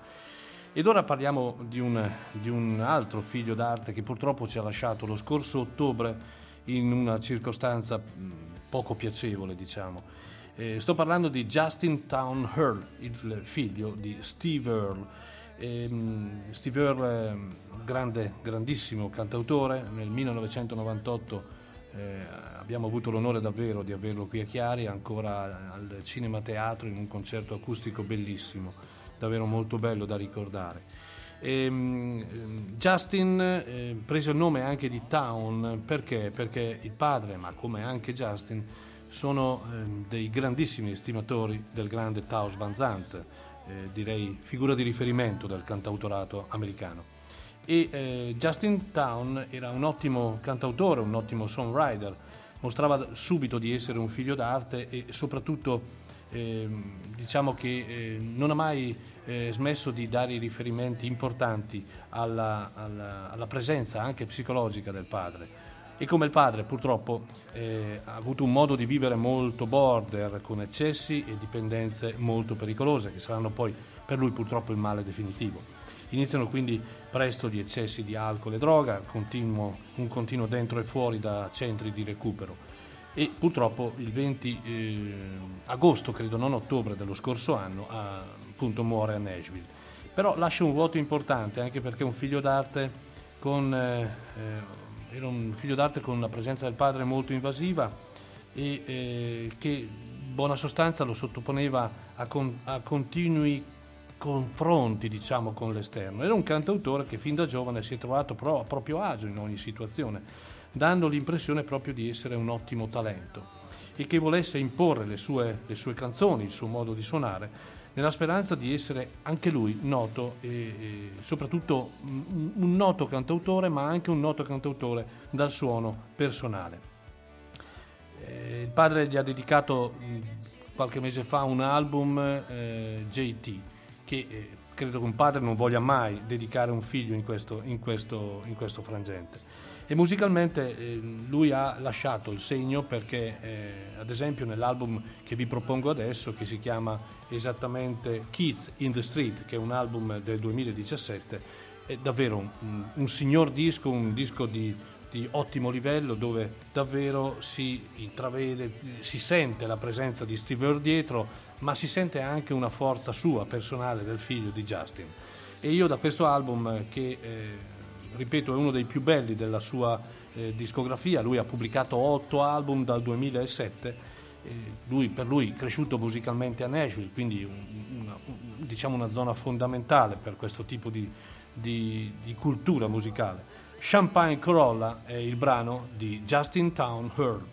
Ed ora parliamo di un, di un altro figlio d'arte che purtroppo ci ha lasciato lo scorso ottobre in una circostanza mh, poco piacevole, diciamo. Eh, sto parlando di Justin Town Earl, il figlio di Steve Earle. Ehm, Steve Earle, ehm, grande, grandissimo cantautore, nel 1998 eh, abbiamo avuto l'onore davvero di averlo qui a Chiari, ancora al Cinema Teatro in un concerto acustico bellissimo, davvero molto bello da ricordare. Ehm, Justin eh, prese il nome anche di Town perché? Perché il padre, ma come anche Justin, sono ehm, dei grandissimi estimatori del grande Taos Van Zandt, eh, direi figura di riferimento del cantautorato americano. E eh, Justin Town era un ottimo cantautore, un ottimo songwriter, mostrava subito di essere un figlio d'arte e soprattutto ehm, diciamo che eh, non ha mai eh, smesso di dare i riferimenti importanti alla, alla- alla presenza anche psicologica del padre. E come il padre purtroppo eh, ha avuto un modo di vivere molto border, con eccessi e dipendenze molto pericolose, che saranno poi per lui purtroppo il male definitivo. Iniziano quindi presto gli eccessi di alcol e droga, continuo- un continuo dentro e fuori da centri di recupero e purtroppo il 20 eh, agosto, credo non ottobre dello scorso anno, ah, appunto muore a Nashville. Però lascia un vuoto importante anche perché un figlio d'arte con, eh, eh, era un figlio d'arte con la presenza del padre molto invasiva e eh, che in buona sostanza lo sottoponeva a, con- a continui confronti diciamo con l'esterno. Era un cantautore che fin da giovane si è trovato pro- a proprio agio in ogni situazione, dando l'impressione proprio di essere un ottimo talento e che volesse imporre le sue, le sue canzoni, il suo modo di suonare, nella speranza di essere anche lui noto e, e soprattutto un, un noto cantautore, ma anche un noto cantautore dal suono personale. Eh, il padre gli ha dedicato mh, qualche mese fa un album eh, JT che eh, credo che un padre non voglia mai dedicare un figlio in questo, in questo, in questo frangente. E musicalmente eh, lui ha lasciato il segno perché, eh, ad esempio, nell'album che vi propongo adesso, che si chiama esattamente Kids in the Street, che è un album del 2017, è davvero un, un- signor disco, un disco di, di ottimo livello dove davvero si intravede, si sente la presenza di Steve Earle dietro, ma si sente anche una forza sua personale del figlio di Justin. E io da questo album eh, che eh, ripeto è uno dei più belli della sua eh, discografia, lui ha pubblicato otto album dal 2007, eh, lui, per lui cresciuto musicalmente a Nashville, quindi un- una, un- diciamo una zona fondamentale per questo tipo di, di- di cultura musicale. Champagne Corolla è il brano di Justin Town Earl.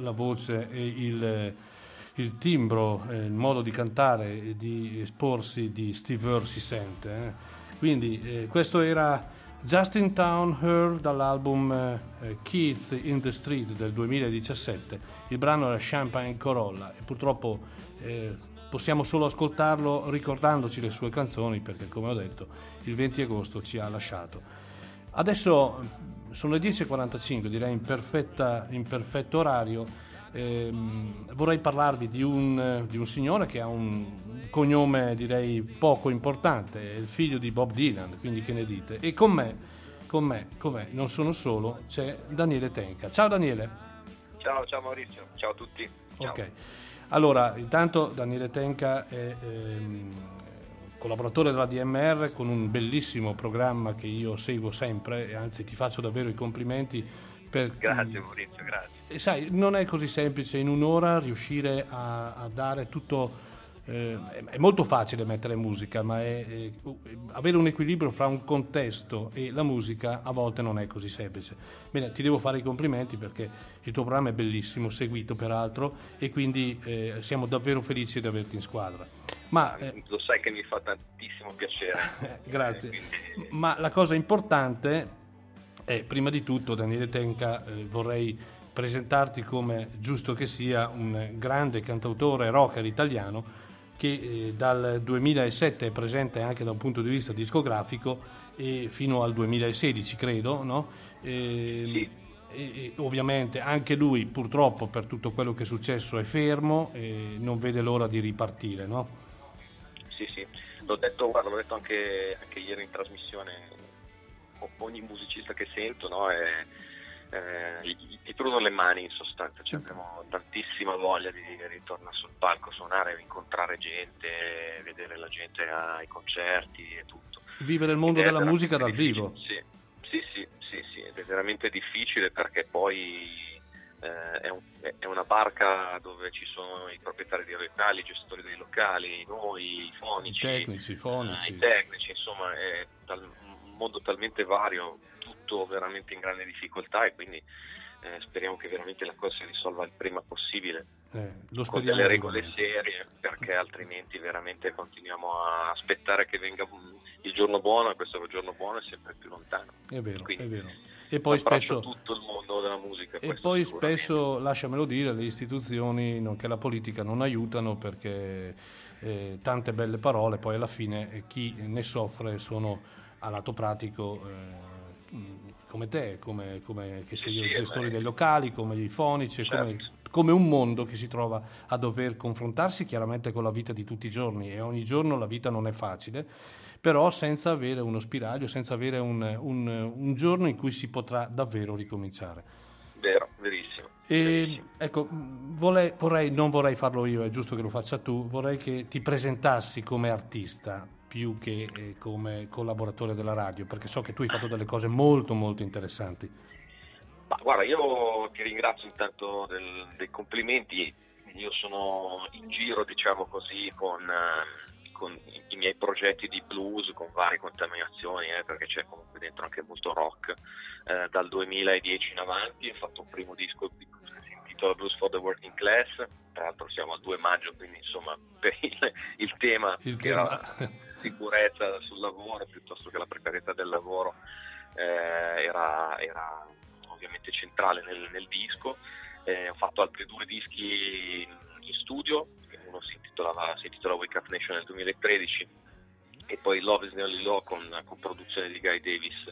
La voce e il, il timbro, eh, il modo di cantare e di esporsi di Steve Earle si sente. eh. Quindi eh, questo era Justin Town Her dall'album eh, Keith in the Street del 2017. Il brano era Champagne Corolla e purtroppo eh, possiamo solo ascoltarlo ricordandoci le sue canzoni perché come ho detto il 20 agosto ci ha lasciato. Adesso sono le 10.45, direi in, perfetta- in perfetto orario. Ehm, vorrei parlarvi di un, di un signore che ha un cognome direi poco importante, è il figlio di Bob Dylan, quindi che ne dite? E con me, con me, con me, non sono solo, c'è Daniele Tenca. Ciao Daniele. Ciao, ciao Maurizio, ciao a tutti. Ciao. Ok, allora intanto Daniele Tenca è ehm, collaboratore della DMR con un bellissimo programma che io seguo sempre e anzi ti faccio davvero i complimenti per... Grazie Maurizio, grazie. E sai, non è così semplice in un'ora riuscire a, a dare tutto... eh, è- molto facile mettere musica, ma è- è- avere un equilibrio fra un contesto e la musica a volte non è così semplice. Bene, ti devo fare i complimenti perché il tuo programma è bellissimo, seguito peraltro, e quindi eh, siamo davvero felici di averti in squadra. Ma eh, Lo sai che mi fa tantissimo piacere. eh, grazie. Quindi- Ma la cosa importante è, prima di tutto, Daniele Tenca, eh, vorrei presentarti come, giusto che sia, un grande cantautore rocker italiano che eh, dal 2007 è presente anche da un punto di vista discografico e fino al 2016, credo, no? E- Sì. e- ovviamente anche lui purtroppo per tutto quello che è successo è fermo e non vede l'ora di ripartire, no? Sì, sì, l'ho detto, guarda, l'ho detto anche, anche ieri in trasmissione, ogni musicista che sento no, è, eh, gli, gli prudono le mani in sostanza, cioè, abbiamo tantissima voglia di ritornare sul palco, suonare, incontrare gente, vedere la gente ai concerti e tutto. Vivere il mondo della musica dal vivo. Sì, sì, sì, sì, sì, ed è veramente difficile perché poi eh, è, un- è- è una barca dove ci sono i proprietari dei locali, i gestori dei locali, noi, i fonici, I tecnici, i fonici. eh, i tecnici, insomma è tal- un mondo talmente vario, tutto veramente in grande difficoltà e quindi eh, speriamo che veramente la cosa si risolva il prima possibile Eh, lo con delle regole serie perché altrimenti veramente continuiamo a aspettare che venga il giorno buono e questo giorno buono è sempre più lontano. È vero, Quindi è vero. E poi spesso, tutto il mondo della musica. e poi spesso, lasciamelo dire, le istituzioni, nonché la politica, non aiutano perché eh, tante belle parole, poi alla fine eh, chi ne soffre sono a lato pratico eh, come te, come, come che sei Sì, beh. dei locali, come i fonici, come, Certo. come un mondo che si trova a dover confrontarsi chiaramente con la vita di tutti i giorni e ogni giorno la vita non è facile, però senza avere uno spiraglio, senza avere un, un- un giorno in cui si potrà davvero ricominciare. Vero, verissimo. E, verissimo. ecco, vorrei, vorrei- non vorrei farlo io, è giusto che lo faccia tu, vorrei che ti presentassi come artista più che eh, come collaboratore della radio, perché so che tu hai fatto delle cose molto molto interessanti. Ma guarda, io ti ringrazio intanto del- dei complimenti. Io sono in giro, diciamo così, con, eh, con i, miei progetti di blues, con varie contaminazioni, eh, perché c'è comunque dentro anche molto rock. Eh, dal 2010 in avanti ho fatto un primo disco di- intitola Blues for the Working Class. Tra l'altro siamo al 2 maggio, quindi insomma per il, il tema, Il che era tema. sicurezza sul lavoro piuttosto che la precarietà del lavoro eh, era, era ovviamente centrale nel, nel disco. Eh, ho fatto altri due dischi in, in studio, uno si, intitolava, si intitola Wake Up Nation nel 2013 e poi Love is Nearly Law con, con produzione di Guy Davis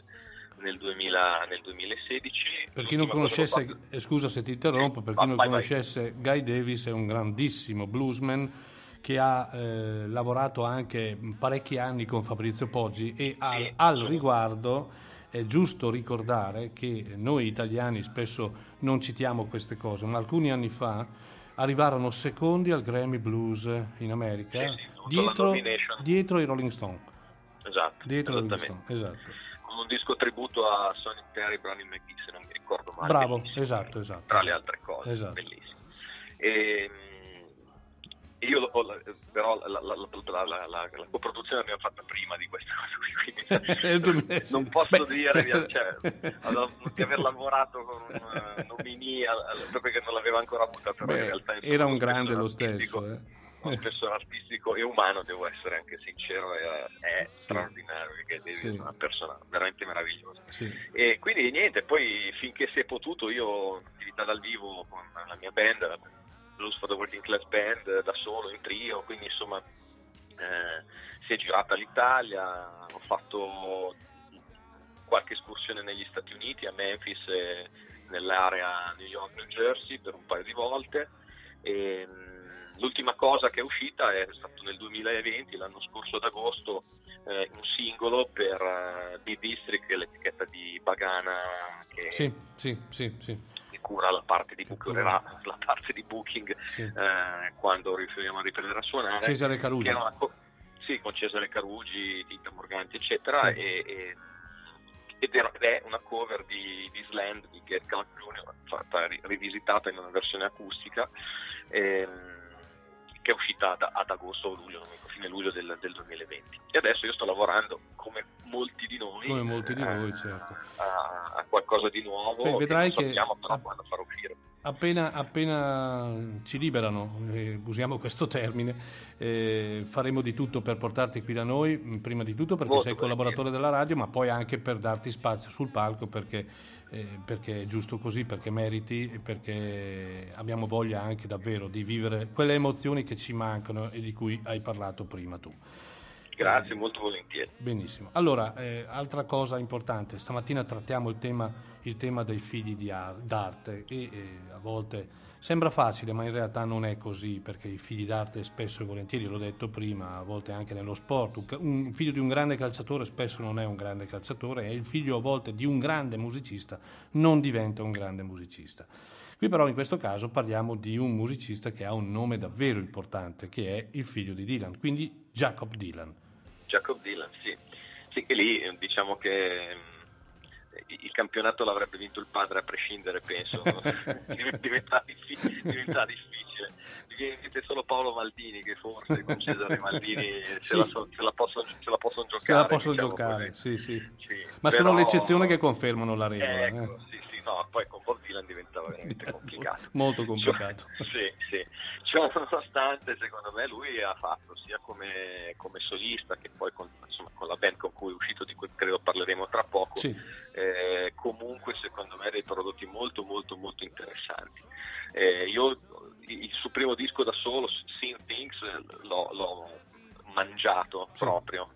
nel, 2000 nel 2016. Per chi non conoscesse, fatto- eh, scusa se ti interrompo, per chi Vai, non vai, conoscesse Guy Davis è un grandissimo bluesman che ha eh, lavorato anche parecchi anni con Fabrizio Poggi e al, Sì. al riguardo è giusto ricordare che noi italiani spesso non citiamo queste cose, ma alcuni anni fa arrivarono secondi al Grammy Blues in America Sì, sì, dietro, dietro i Rolling Stone. Esatto, Dietro i Rolling. Stone, esatto. Un disco tributo a Sonny Terry e Brownie McGee, se non mi ricordo male. Bravo, bellissimo. esatto, esatto. Tra le altre cose, Esatto. bellissimo. E, mm, io però la, la, la, la- la- la- la coproduzione l'abbiamo fatta prima di questa cosa qui, quindi 2016. non posso Beh. dire di, cioè, di aver lavorato con un eh, nominee perché non l'aveva ancora però Beh, in realtà insomma, era un grande lo stesso. eh. Uno spessore artistico e umano devo essere anche sincero è, è straordinario perché David Sì. è una persona veramente meravigliosa Sì. e quindi niente, poi finché si è potuto io ho attività dal vivo con la mia band, la Blues for the Working Class Band, eh, da solo, in trio, quindi insomma eh, si è girata l'Italia, ho fatto qualche escursione negli Stati Uniti, a Memphis e nell'area New York, New Jersey per un paio di volte. E, mh, l'ultima cosa che è uscita è stato nel 2020, l'anno scorso ad agosto, eh, un singolo per eh, che è l'etichetta di Bagana che, Sì, sì, sì, che cura la parte di cura. la parte di booking eh, quando riusciamo a riprendere a suonare. Cesare una co- sì, con Cesare Carugi, Tita Morganti, eccetera, e, e- ed è una cover di This Land di Get Clark Jr., fatta, ri- rivisitata in una versione acustica, ehm, che è uscita ad, ad agosto o luglio, fine luglio del, del 2020. E adesso io sto lavorando, come molti di noi, Come molti di eh, noi, certo. a, a qualcosa di nuovo, Beh, che vedrai che- sappiamo però ah. quando farà uscire. Appena, appena ci liberano, eh, usiamo questo termine, eh, faremo di tutto per portarti qui da noi, prima di tutto perché Molto sei collaboratore della radio, ma poi anche per darti spazio sul palco perché, eh, perché è giusto così, perché meriti e perché abbiamo voglia anche davvero di vivere quelle emozioni che ci mancano e di cui hai parlato prima tu. Grazie, molto volentieri. Benissimo. Allora, eh, altra cosa importante, stamattina trattiamo il tema, il tema dei figli di ar- d'arte e eh, a volte sembra facile, ma in realtà non è così, perché i figli d'arte spesso e volentieri, l'ho detto prima, a volte anche nello sport, un, figlio di un grande calciatore spesso non è un grande calciatore e il figlio a volte di un grande musicista non diventa un grande musicista. Qui però in questo caso parliamo di un musicista che ha un nome davvero importante, che è il figlio di Dylan, quindi Jacob Dylan. Jacob Dylan, sì. Sì, che lì eh, diciamo che mm, il campionato l'avrebbe vinto il padre a prescindere, penso. Div- diventa, diffi- diventa difficile. Diventa solo Paolo Maldini che forse con Cesare Maldini Sì. la, so- se la possono, se la possono giocare. La possono diciamo giocare, sì. Sì, Ma però- sono le eccezioni che confermano la regola. Ecco, eh. No, poi con Bob Dylan diventa veramente complicato. Molto complicato. Sì, sì. Ciò nonostante, secondo me, lui ha fatto sia come, come solista che poi con, insomma, con la band con cui è uscito, di cui credo parleremo tra poco, Sì. eh, comunque secondo me dei prodotti molto molto molto interessanti. Eh, io il suo primo disco da solo, Sin Things, l'ho, l'ho mangiato Sì. proprio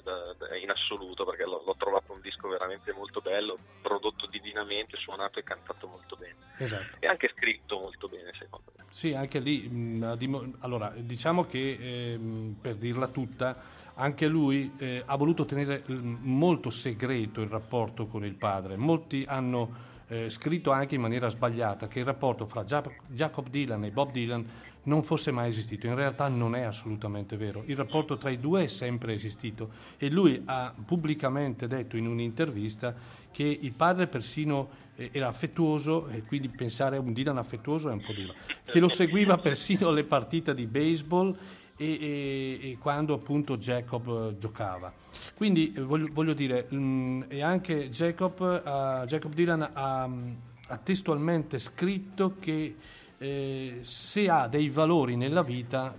da- da- in assoluto perché l'ho, l'ho trovato un disco veramente molto bello, prodotto divinamente, suonato e cantato molto bene Esatto. e anche scritto molto bene secondo me. Sì, anche lì, mh, dimo- allora, diciamo che ehm, per dirla tutta, anche lui eh, ha voluto tenere mm, molto segreto il rapporto con il padre. Molti hanno eh, scritto anche in maniera sbagliata che il rapporto fra Jacob Dylan e Bob Dylan non fosse mai esistito. In realtà non è assolutamente vero. Il rapporto tra i due è sempre esistito e lui ha pubblicamente detto in un'intervista che il padre persino eh, era affettuoso e quindi pensare a un Dylan affettuoso è un po' duro, che lo seguiva persino alle partite di baseball e, e- e quando appunto Jacob eh, giocava. Quindi eh, voglio, voglio dire, mm, e anche Jacob, eh, Jacob Dylan ha, mm, ha testualmente scritto che eh, se ha dei valori nella vita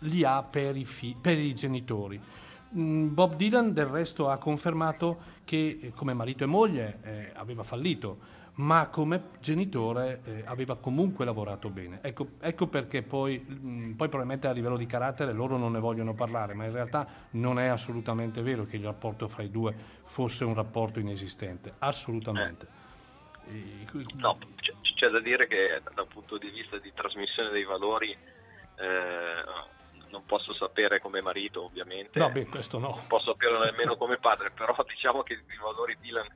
li ha per i, fi- per i genitori. Mm, Bob Dylan del resto ha confermato che eh, come marito e moglie eh, aveva fallito, ma come genitore eh, aveva comunque lavorato bene. Ecco, ecco perché poi, mh, poi probabilmente a livello di carattere loro non ne vogliono parlare, ma in realtà non è assolutamente vero che il rapporto fra i due fosse un rapporto inesistente, assolutamente. No, c'è, c'è da dire che da un punto di vista di trasmissione dei valori eh, non posso sapere come marito ovviamente, No, beh, questo no. non posso sapere nemmeno come padre, però diciamo che i valori Dylan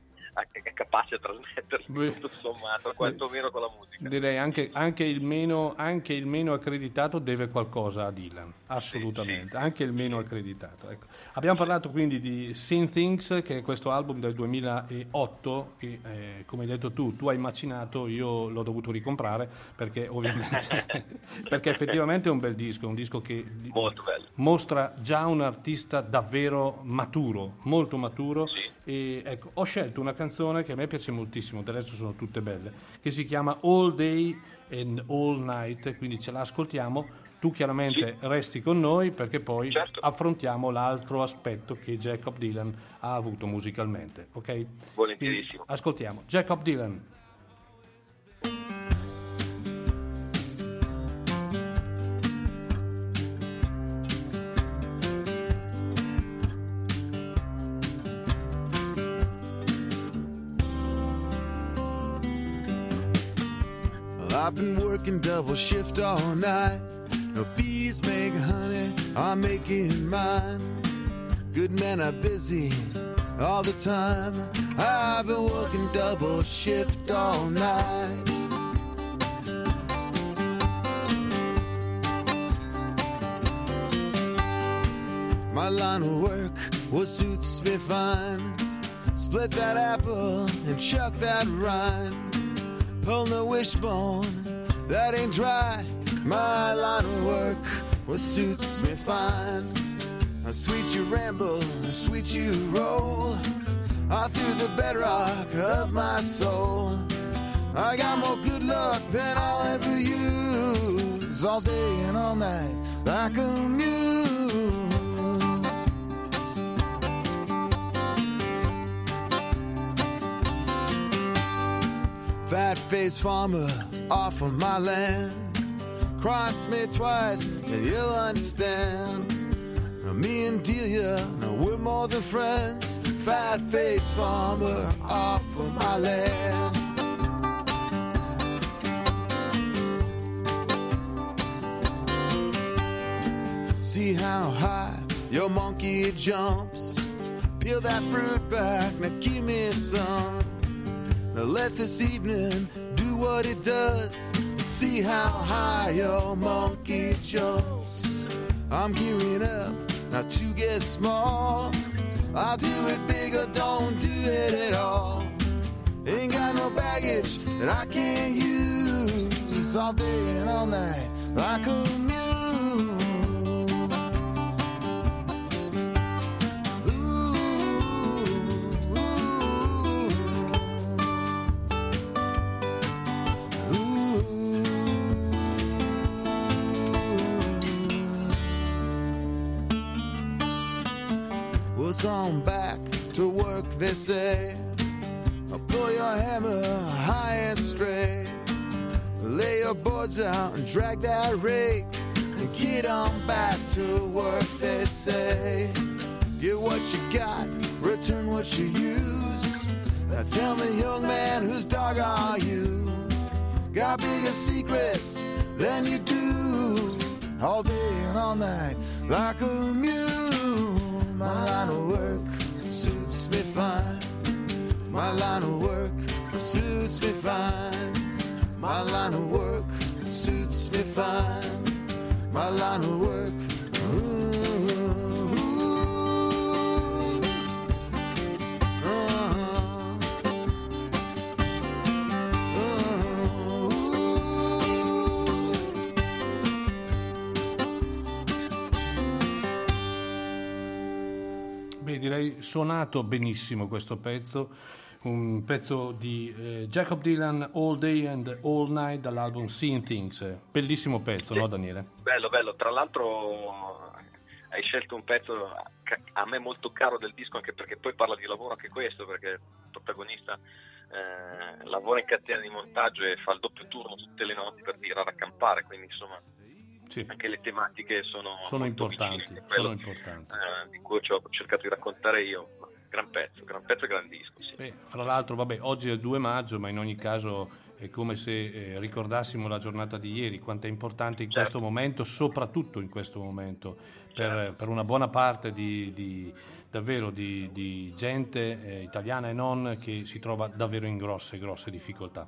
è è capace a trasmetterli Beh. tutto sommato, quantomeno con la musica. Direi anche, anche il meno, anche il meno accreditato deve qualcosa a Dylan, assolutamente, Sì, sì. anche il meno accreditato. ecco. Abbiamo parlato quindi di Sin Things, che è questo album del 2008, che eh, come hai detto tu, tu hai macinato, io l'ho dovuto ricomprare perché ovviamente, perché effettivamente è un bel disco, un disco che mostra già un artista davvero maturo, molto maturo. Sì. E ecco, ho scelto una canzone che a me piace moltissimo, del resto sono tutte belle, che si chiama All Day and All Night, quindi ce la ascoltiamo. Tu chiaramente resti con noi perché poi Certo. affrontiamo l'altro aspetto che Jacob Dylan ha avuto musicalmente, ok? Volentierissimo. Quindi ascoltiamo Jacob Dylan. I've been working double shift all night. No bees make honey, I'm making mine. Good men are busy all the time. I've been working double shift all night. My line of work what suits me fine. Split that apple and chuck that rind. Pull the wishbone that ain't dry. My line of work what suits me fine. How sweet you ramble, a sweet you roll. All through the bedrock of my soul. I got more good luck than I'll ever use. All day and all night, like a mule. Fat faced farmer off of my land. Cross me twice and you'll understand. Now, me and Delia, now we're more than friends. Fat faced farmer off of my land. See how high your monkey jumps. Peel that fruit back, now give me some. Let this evening do what it does. See how high your monkey jumps. I'm gearing up now to get small. I'll do it big or don't do it at all. Ain't got no baggage that I can't use all day and all night like a say. Pull your hammer high and straight. Lay your boards out and drag that rake. And get on back to work, they say. Get what you got, return what you use. Now tell me, young man, whose dog are you? Got bigger secrets than you do. All day and all night, like a mule. My line of work me fine. My line of work suits me fine. My line of work suits me fine. My line of work. ooh, suonato benissimo questo pezzo, un pezzo di eh, Jacob Dylan All Day and All Night dall'album Seeing Things. Bellissimo pezzo, no Daniele? Bello, bello. Tra l'altro hai scelto un pezzo a me molto caro del disco anche perché poi parla di lavoro anche questo, perché il protagonista eh, lavora in catena di montaggio e fa il doppio turno tutte le notti per tirare a campare, quindi insomma Sì, anche le tematiche sono, sono importanti, vicine sono importanti. eh, di cui ci ho cercato di raccontare io. Gran pezzo, gran pezzo e gran disco, sì. Beh, fra l'altro, vabbè, oggi è il 2 maggio, ma in ogni caso è come se eh, ricordassimo la giornata di ieri, quanto è importante in Certo. questo momento, soprattutto in questo momento, per, Certo. per una buona parte di, di- davvero di, di gente eh, italiana e non che si trova davvero in grosse, grosse difficoltà.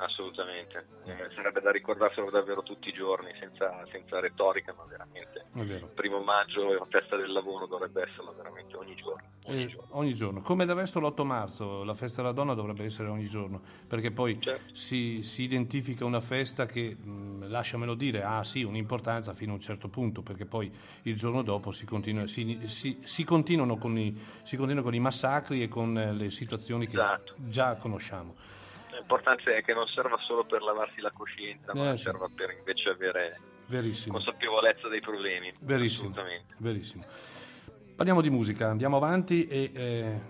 Assolutamente, Eh, sarebbe da ricordarselo davvero tutti i giorni, senza, senza retorica, ma veramente. Il primo maggio è la festa del lavoro, dovrebbe esserlo veramente ogni giorno. Ogni Eh, giorno. ogni giorno, come del resto l'8 marzo, la festa della donna dovrebbe essere ogni giorno, perché poi Certo. si, si identifica una festa che, mh, lasciamelo dire, ha sì un'importanza fino a un certo punto, perché poi il giorno dopo si, continua- si- si- si continuano, con i, si continuano con i massacri e con eh, le situazioni che Esatto. già conosciamo. L'importante è che non serva solo per lavarsi la coscienza, ma Eh, sì. serva per invece avere Verissimo. consapevolezza dei problemi. Verissimo, verissimo. Parliamo di musica, andiamo avanti e eh,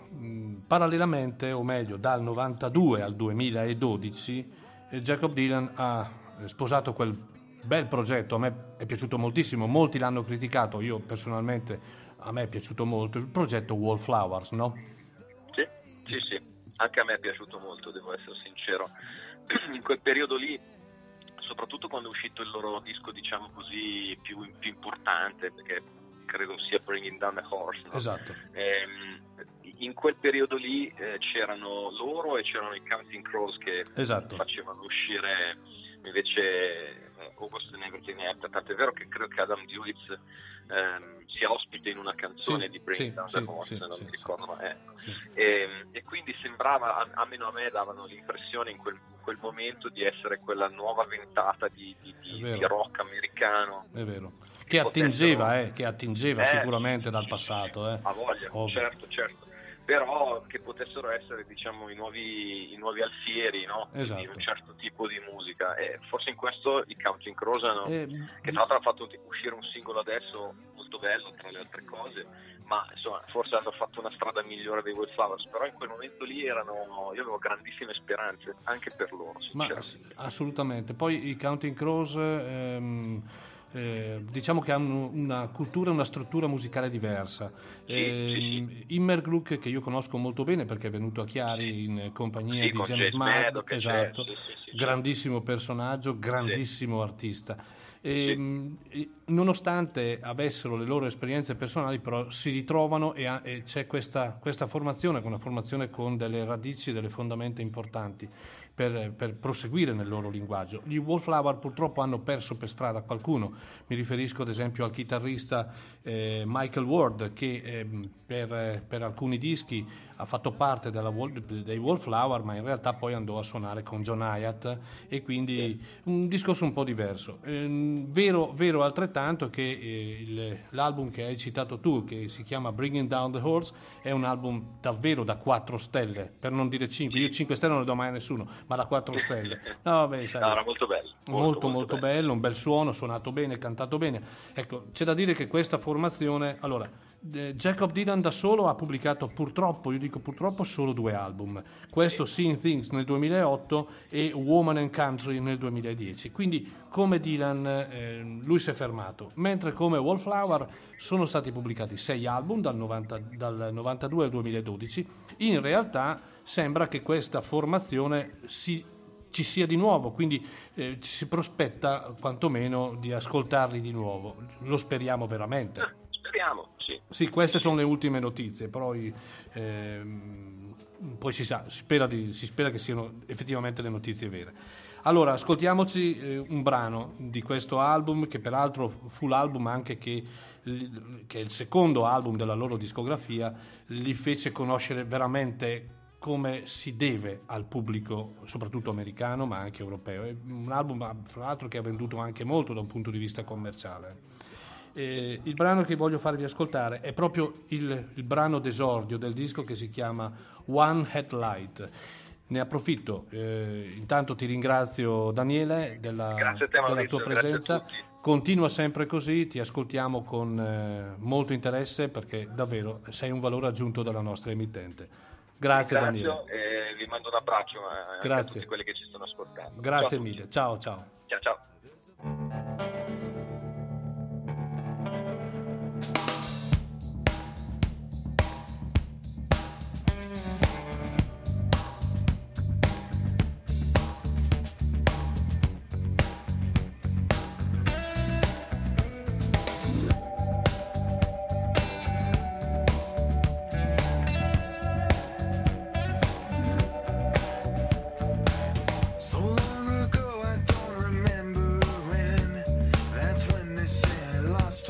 parallelamente, o meglio dal 92 al 2012, eh, Jacob Dylan ha sposato quel bel progetto, a me è piaciuto moltissimo, molti l'hanno criticato, io personalmente a me è piaciuto molto, il progetto Wallflowers, no? Sì, sì, sì. Anche a me è piaciuto molto, devo essere sincero. In quel periodo lì, soprattutto quando è uscito il loro disco, diciamo così, più, più importante, perché credo sia Bringing Down the Horse, no? Esatto. Ehm, in quel periodo lì eh, c'erano loro e c'erano i Counting Crows che Esatto. facevano uscire invece August and Everything Happened. Tant'è vero che credo che Adam Duitz ehm, sia ospite in una canzone Sì, di Bringing sì, Down the Horse, non mi ricordo, ma è. Sì. E, e quindi sembrava, a- almeno a me davano l'impressione in quel, in quel momento di essere quella nuova ventata di, di- di- di rock americano. È vero. Che Potessero- attingeva, eh, che attingeva Eh, sicuramente sì, dal passato. sì, Eh. A voglia, Ovvio. certo, certo. Però che potessero essere diciamo i nuovi, i nuovi alfieri no? di Esatto. un certo tipo di musica. E forse in questo i Counting Crows hanno, Eh, che tra l'altro hanno fatto uscire un singolo adesso molto bello tra le altre cose, ma insomma forse hanno fatto una strada migliore dei Wildflowers, però in quel momento lì erano, io avevo grandissime speranze anche per loro. Ma assolutamente. Poi i Counting Crows ehm, eh, diciamo che hanno una cultura, una struttura musicale diversa. Sì, Ehm, sì, Immer Gluck, che io conosco molto bene perché è venuto a Chiari in compagnia Sì, di James Maddox, Maddox, esatto, sì, sì, sì, sì. grandissimo personaggio, grandissimo artista. Ehm, e nonostante avessero le loro esperienze personali, però si ritrovano e, ha- e c'è questa, questa formazione, una formazione con delle radici e delle fondamenta importanti per, per proseguire nel loro linguaggio. Gli Wallflower purtroppo hanno perso per strada qualcuno, mi riferisco ad esempio al chitarrista eh, Michael Ward che ehm, per, per alcuni dischi ha fatto parte della Wall- dei Wallflower ma in realtà poi andò a suonare con John Hyatt e quindi un discorso un po' diverso. Ehm, vero, vero altrettanto che eh, il- l'album che hai citato tu che si chiama Bringing Down the Horse è un album davvero da 4 stelle, per non dire 5, io 5 stelle non le do mai a nessuno, ma da 4 stelle. No, beh, sai, No, era molto bello. molto molto, bello, un bel suono, suonato bene, cantato bene. Ecco, c'è da dire che questa formazione, allora, Jacob Dylan da solo ha pubblicato purtroppo, io dico purtroppo, solo due album. Questo Seeing Things nel 2008 e Woman and Country nel 2010. Quindi come Dylan eh, lui si è fermato, mentre come Wallflower sono stati pubblicati sei album dal, 90 dal 92 al 2012. In realtà sembra che questa formazione si ci sia di nuovo, quindi eh, si prospetta quantomeno di ascoltarli di nuovo. Lo speriamo veramente. Eh, Speriamo, sì. Sì, queste sono le ultime notizie, poi, ehm, poi si sa, si spera, di- si spera che siano effettivamente le notizie vere. Allora, ascoltiamoci eh, un brano di questo album, che peraltro fu l'album anche che, che è il secondo album della loro discografia, li fece conoscere veramente come si deve al pubblico, soprattutto americano, ma anche europeo. È un album, fra l'altro, che ha venduto anche molto da un punto di vista commerciale. Eh, il brano che voglio farvi ascoltare è proprio il, il brano d'esordio del disco che si chiama One Headlight. Ne approfitto, eh, intanto ti ringrazio Daniele della, a te, della tua a presenza. Continua sempre così, ti ascoltiamo con eh, molto interesse perché davvero sei un valore aggiunto della nostra emittente. Grazie, ringrazio e vi mando un abbraccio eh, a Grazie. tutti quelli che ci stanno ascoltando. Grazie Ciao a mille. Ciao, ciao. Ciao ciao.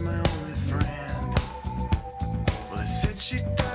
My only friend. Well, they said she died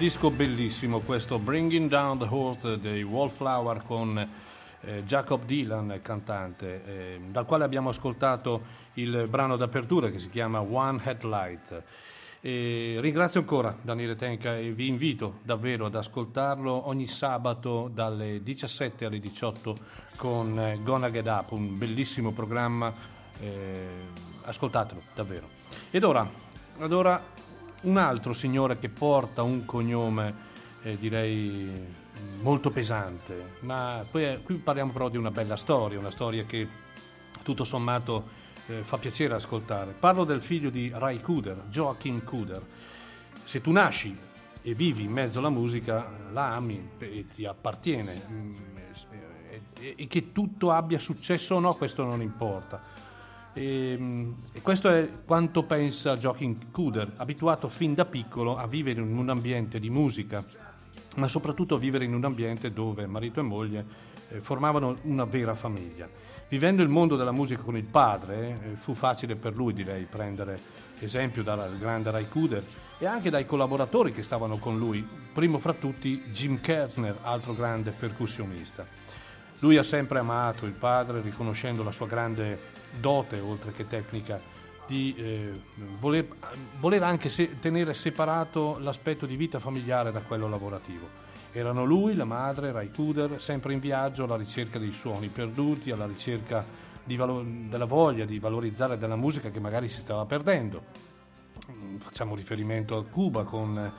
disco bellissimo questo Bringing Down the Heart dei Wallflower con eh, Jacob Dylan, cantante, eh, dal quale abbiamo ascoltato il brano d'apertura che si chiama One Headlight. E ringrazio ancora Daniele Tenca e vi invito davvero ad ascoltarlo ogni sabato dalle 17 alle 18 con eh, Gonna Get Up, un bellissimo programma. eh, ascoltatelo davvero. Ed ora, ora un altro signore che porta un cognome, eh, direi molto pesante, ma poi, eh, qui parliamo però di una bella storia, una storia che tutto sommato eh, fa piacere ascoltare. Parlo del figlio di Ray Cooder, Joachim Cooder. Se tu nasci e vivi in mezzo alla musica, la ami e ti appartiene. Mm, E che tutto abbia successo o no, questo non importa. E, mm, e questo è quanto pensa Joachim Cooder, abituato fin da piccolo a vivere in un ambiente di musica, ma soprattutto a vivere in un ambiente dove marito e moglie eh, formavano una vera famiglia. Vivendo il mondo della musica con il padre, eh, fu facile per lui, direi, prendere esempio dal grande Ray Cooder e anche dai collaboratori che stavano con lui, primo fra tutti Jim Kertner, altro grande percussionista. Lui ha sempre amato il padre, riconoscendo la sua grande dote, oltre che tecnica, di eh, voler, voler anche se- tenere separato l'aspetto di vita familiare da quello lavorativo. Erano lui, la madre, Ray Cooder, sempre in viaggio alla ricerca dei suoni perduti, alla ricerca valo- della voglia di valorizzare della musica che magari si stava perdendo. Facciamo riferimento a Cuba con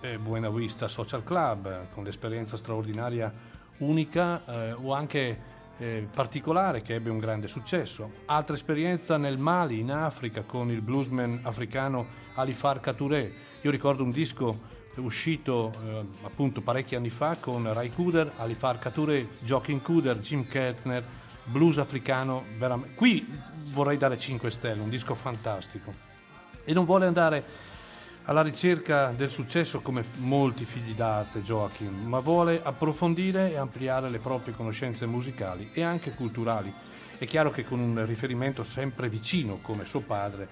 eh, Buena Vista Social Club, con l'esperienza straordinaria, unica eh, o anche eh, particolare che ebbe un grande successo. Altra esperienza nel Mali, in Africa, con il bluesman africano Alifar Katouré. Io ricordo un disco uscito eh, appunto parecchi anni fa con Ray Cooder, Alifar Katouré, Joaquin Cooder, Jim Kettner, blues africano. veram- Qui vorrei dare 5 stelle, un disco fantastico. E non vuole andare alla ricerca del successo come molti figli d'arte Joachim, ma vuole approfondire e ampliare le proprie conoscenze musicali e anche culturali. È chiaro che con un riferimento sempre vicino come suo padre,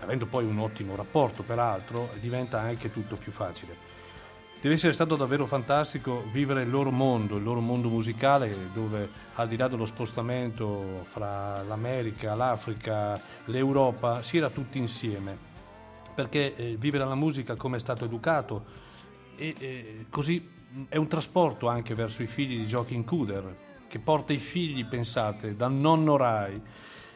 avendo poi un ottimo rapporto peraltro, diventa anche tutto più facile. Deve essere stato davvero fantastico vivere il loro mondo, il loro mondo musicale, dove al di là dello spostamento fra l'America, l'Africa, l'Europa, si era tutti insieme perché eh, vivere la musica come è stato educato e eh, così è un trasporto anche verso i figli di Joachim Cooder che porta i figli, pensate, dal nonno Rai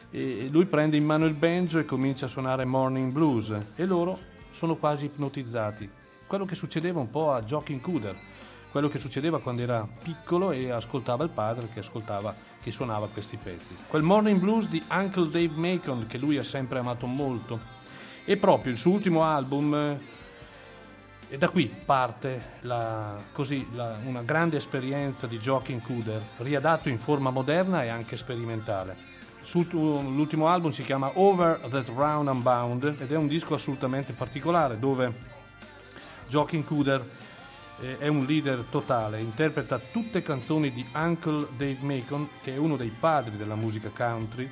e lui prende in mano il banjo e comincia a suonare Morning Blues e loro sono quasi ipnotizzati. Quello che succedeva un po' a Joachim Cooder, quello che succedeva quando era piccolo e ascoltava il padre che ascoltava che suonava questi pezzi. Quel Morning Blues di Uncle Dave Macon che lui ha sempre amato molto e proprio il suo ultimo album eh, e da qui parte la- così, la- una grande esperienza di Joachim Cooder, riadatto in forma moderna e anche sperimentale. L'ultimo album si chiama Over That Round and Bound ed è un disco assolutamente particolare dove Joachim Cooder eh, è un leader totale, interpreta tutte canzoni di Uncle Dave Macon, che è uno dei padri della musica country,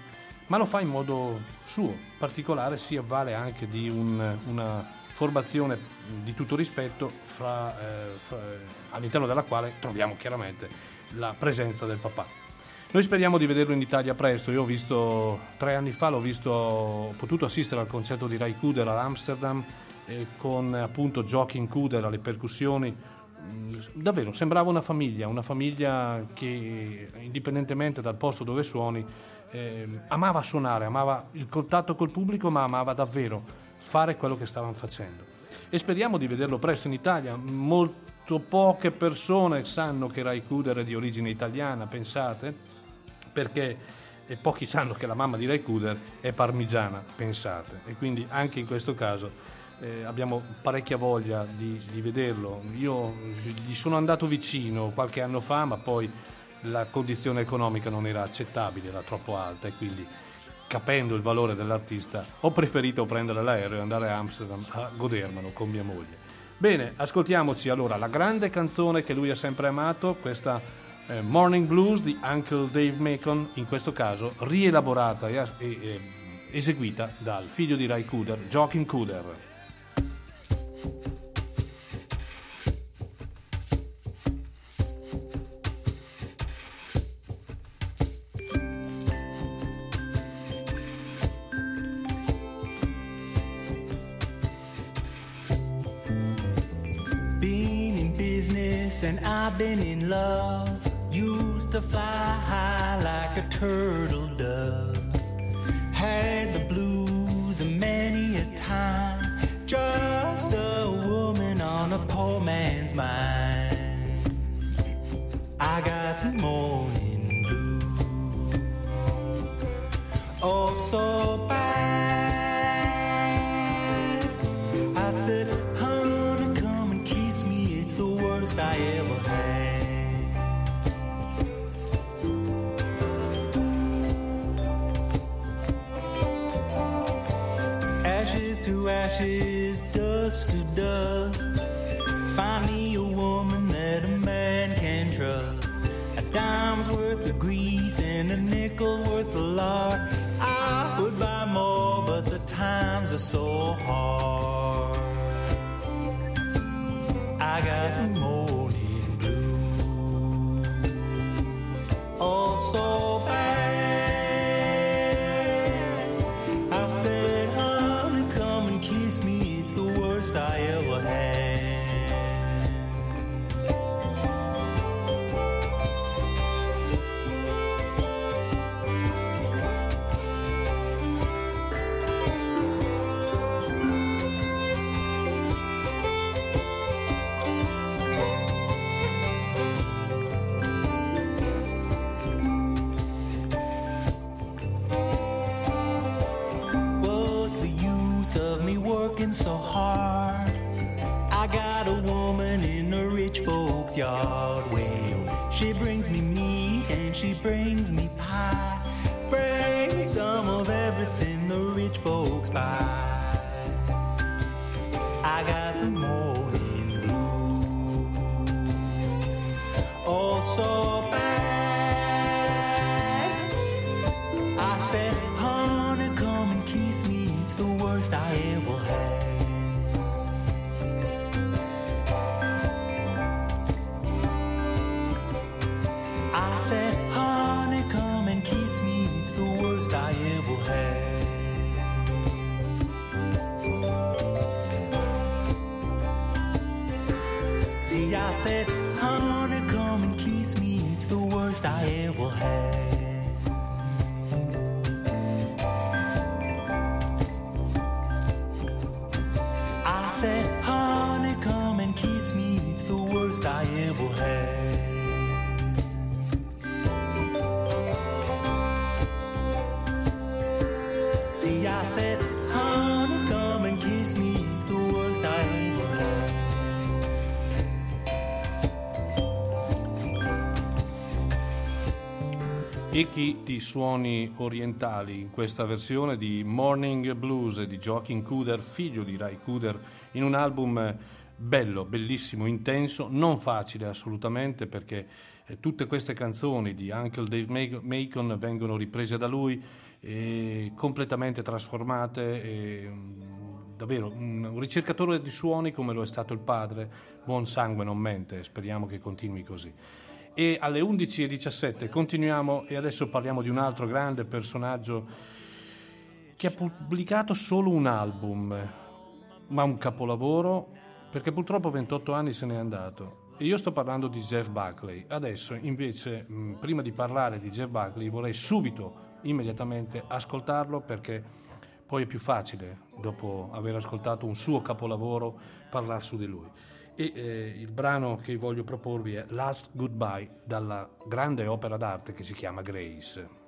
ma lo fa in modo suo, particolare, si avvale anche di un- una formazione di tutto rispetto fra, eh, fra- all'interno della quale troviamo chiaramente la presenza del papà. Noi speriamo di vederlo in Italia presto. Io ho visto tre anni fa, l'ho visto, ho potuto assistere al concerto di Ray Cooder ad Amsterdam eh, con appunto Joachim Cooder alle percussioni. Mm, Davvero sembrava una famiglia, una famiglia che indipendentemente dal posto dove suoni eh, amava suonare, amava il contatto col pubblico, ma amava davvero fare quello che stavano facendo. E speriamo di vederlo presto in Italia. Molto poche persone sanno che Ray Cooder è di origine italiana, pensate? perché e pochi sanno che la mamma di Ray Cooder è parmigiana, pensate, e quindi anche in questo caso eh, abbiamo parecchia voglia di, di vederlo. Io gli sono andato vicino qualche anno fa, ma poi la condizione economica non era accettabile, era troppo alta e quindi capendo il valore dell'artista ho preferito prendere l'aereo e andare a Amsterdam a godermelo con mia moglie. Bene, ascoltiamoci allora la grande canzone che lui ha sempre amato, questa eh, Morning Blues di Uncle Dave Macon, in questo caso rielaborata e, e- e eseguita dal figlio di Ray Cooder, Joachim Cooder. And I've been in love. Used to fly high like a turtle dove. Had the blues many a time. Just a woman on a poor man's mind. I got the morning blues. Oh, so bad. I ever had. Ashes to ashes, dust to dust. Find me a woman that a man can trust. A dime's worth of grease and a nickel's worth of lard. I would buy more, but the times are so hard. I got the so bad. Working so hard? I got a woman in a rich folks' yard. Well, she brings me meat and she brings me pie. Brings some of everything the rich folks buy. I got the morning blues. Oh, said, Echi di suoni orientali in questa versione di Morning Blues di Joaquin Cooder, figlio di Ray Cooder, in un album bello, bellissimo, intenso, non facile assolutamente perché eh, tutte queste canzoni di Uncle Dave Ma- Macon vengono riprese da lui e completamente trasformate. mm, davvero un ricercatore di suoni come lo è stato il padre, buon sangue non mente, speriamo che continui così. E alle 11.17 continuiamo e adesso parliamo di un altro grande personaggio che ha pubblicato solo un album, ma un capolavoro perché purtroppo a 28 anni se n'è andato. E io sto parlando di Jeff Buckley. Adesso invece, mh, prima di parlare di Jeff Buckley, vorrei subito, immediatamente, ascoltarlo perché poi è più facile, dopo aver ascoltato un suo capolavoro, parlare su di lui. E eh, il brano che voglio proporvi è Last Goodbye dalla grande opera d'arte che si chiama Grace.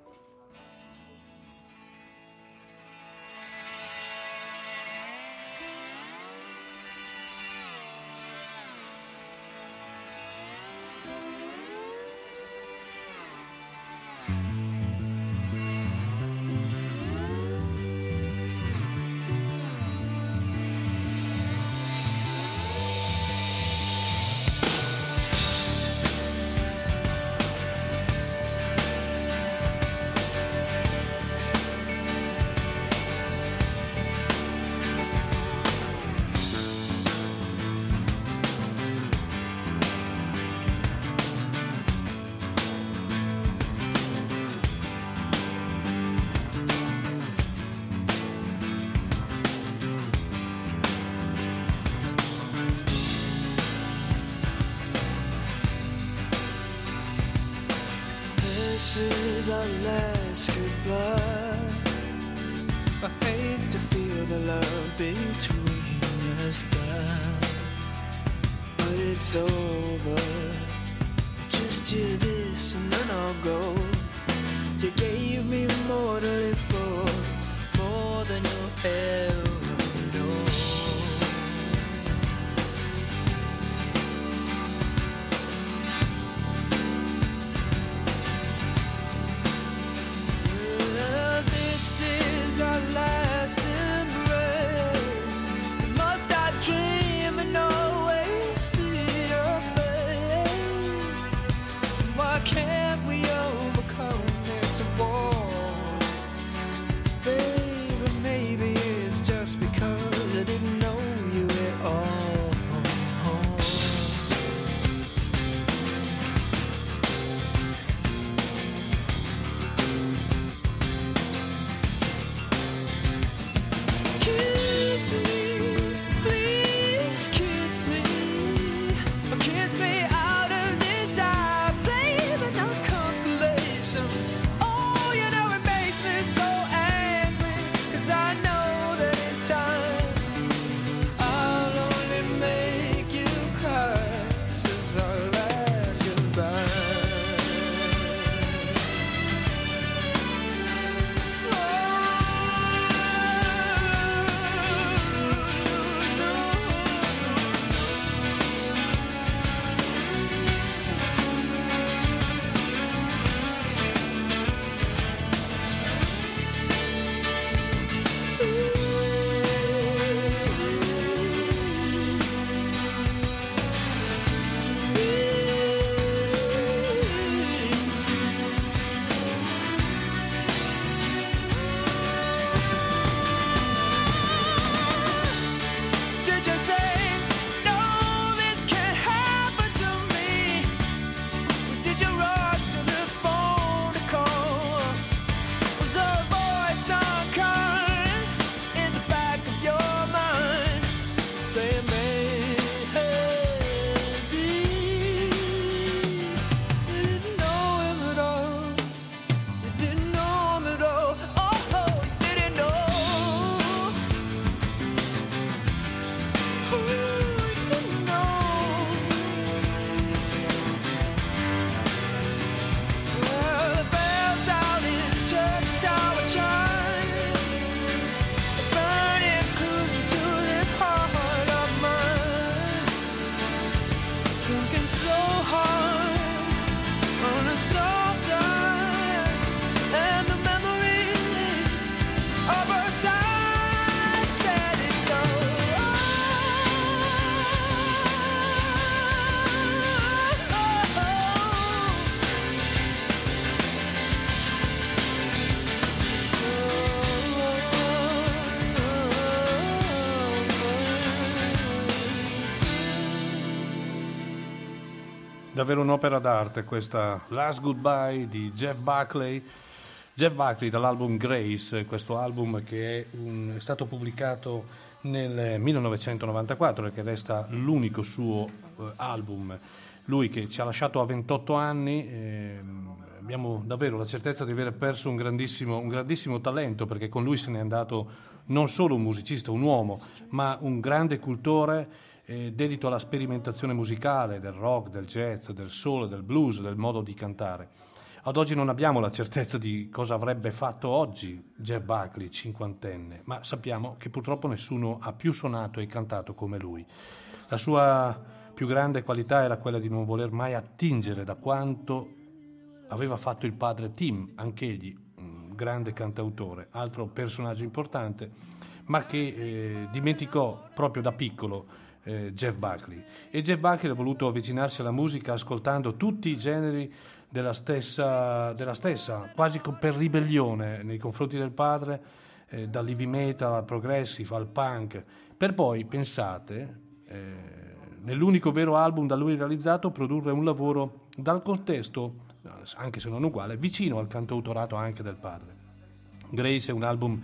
Davvero un'opera d'arte questa Last Goodbye di Jeff Buckley. Jeff Buckley dall'album Grace, questo album che è, un- è stato pubblicato nel 1994 e che resta l'unico suo eh, album. Lui che ci ha lasciato a 28 anni, ehm, abbiamo davvero la certezza di aver perso un grandissimo, un grandissimo talento perché con lui se n'è andato non solo un musicista, un uomo, ma un grande cultore eh, dedito alla sperimentazione musicale del rock, del jazz, del soul, del blues, del modo di cantare. Ad oggi non abbiamo la certezza di cosa avrebbe fatto oggi Jeff Buckley, cinquantenne, ma sappiamo che purtroppo nessuno ha più suonato e cantato come lui. La sua più grande qualità era quella di non voler mai attingere da quanto aveva fatto il padre Tim, anch'egli un grande cantautore, altro personaggio importante, ma che eh, dimenticò proprio da piccolo eh, Jeff Buckley. E Jeff Buckley ha voluto avvicinarsi alla musica ascoltando tutti i generi della stessa, della stessa quasi per ribellione nei confronti del padre, eh, dal heavy metal al progressive al punk, per poi, pensate, eh, nell'unico vero album da lui realizzato, produrre un lavoro dal contesto, anche se non uguale, vicino al cantautorato anche del padre. Grace è un album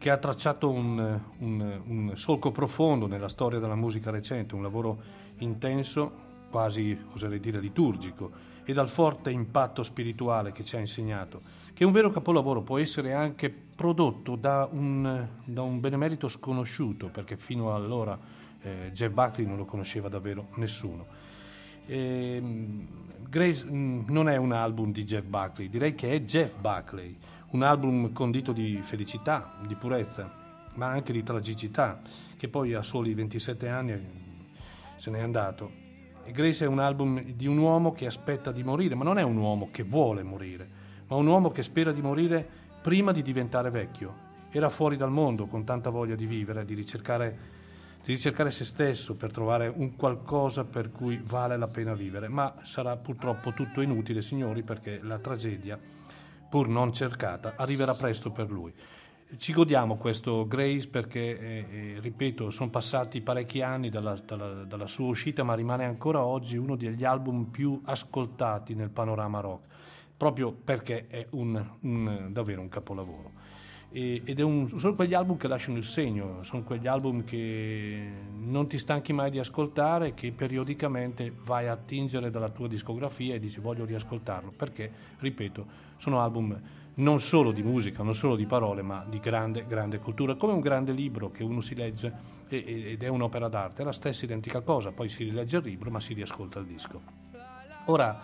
che ha tracciato un, un- un solco profondo nella storia della musica recente, un lavoro intenso quasi oserei dire liturgico, e dal forte impatto spirituale che ci ha insegnato, che un vero capolavoro può essere anche prodotto da un, da un benemerito sconosciuto, perché fino allora eh, Jeff Buckley non lo conosceva davvero nessuno. Ehm, Grace mm, non è un album di Jeff Buckley, direi che è Jeff Buckley, un album condito di felicità, di purezza, ma anche di tragicità, che poi a soli 27 anni se n'è andato. Grace è un album di un uomo che aspetta di morire, ma non è un uomo che vuole morire, ma un uomo che spera di morire prima di diventare vecchio. Era fuori dal mondo con tanta voglia di vivere, di ricercare di ricercare se stesso per trovare un qualcosa per cui vale la pena vivere, ma sarà purtroppo tutto inutile, signori, perché la tragedia, pur non cercata, arriverà presto per lui. Ci godiamo questo Grace perché, eh, eh, ripeto, sono passati parecchi anni dalla, dalla- dalla sua uscita, ma rimane ancora oggi uno degli album più ascoltati nel panorama rock, proprio perché è un- un- davvero un capolavoro e- ed un- sono quegli album che lasciano il segno, sono quegli album che non ti stanchi mai di ascoltare, che periodicamente vai a attingere dalla tua discografia e dici voglio riascoltarlo, perché, ripeto, sono album non solo di musica, non solo di parole, ma di grande, grande cultura, come un grande libro che uno si legge ed è un'opera d'arte, è la stessa identica cosa, poi si rilegge il libro ma si riascolta il disco. Ora,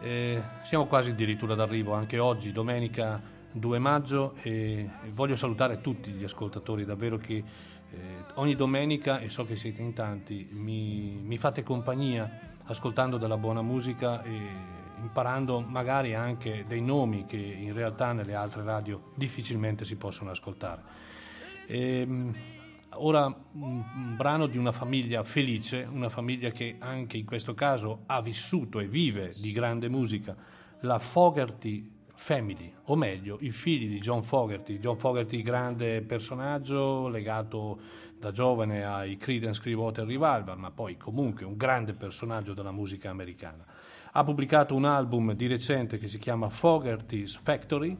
eh, siamo quasi addirittura d'arrivo, anche oggi, domenica 2 maggio, e voglio salutare tutti gli ascoltatori, davvero che eh, ogni domenica, e so che siete in tanti, mi, mi fate compagnia ascoltando della buona musica e imparando magari anche dei nomi che in realtà nelle altre radio difficilmente si possono ascoltare. Ehm, ora un brano di una famiglia felice, una famiglia che anche in questo caso ha vissuto e vive di grande musica, la Fogerty Family, o meglio, i figli di John Fogerty. John Fogerty, grande personaggio legato da giovane ai Creedence Clearwater Revival, ma poi comunque un grande personaggio della musica americana. Ha pubblicato un album di recente che si chiama Fogerty's Factory,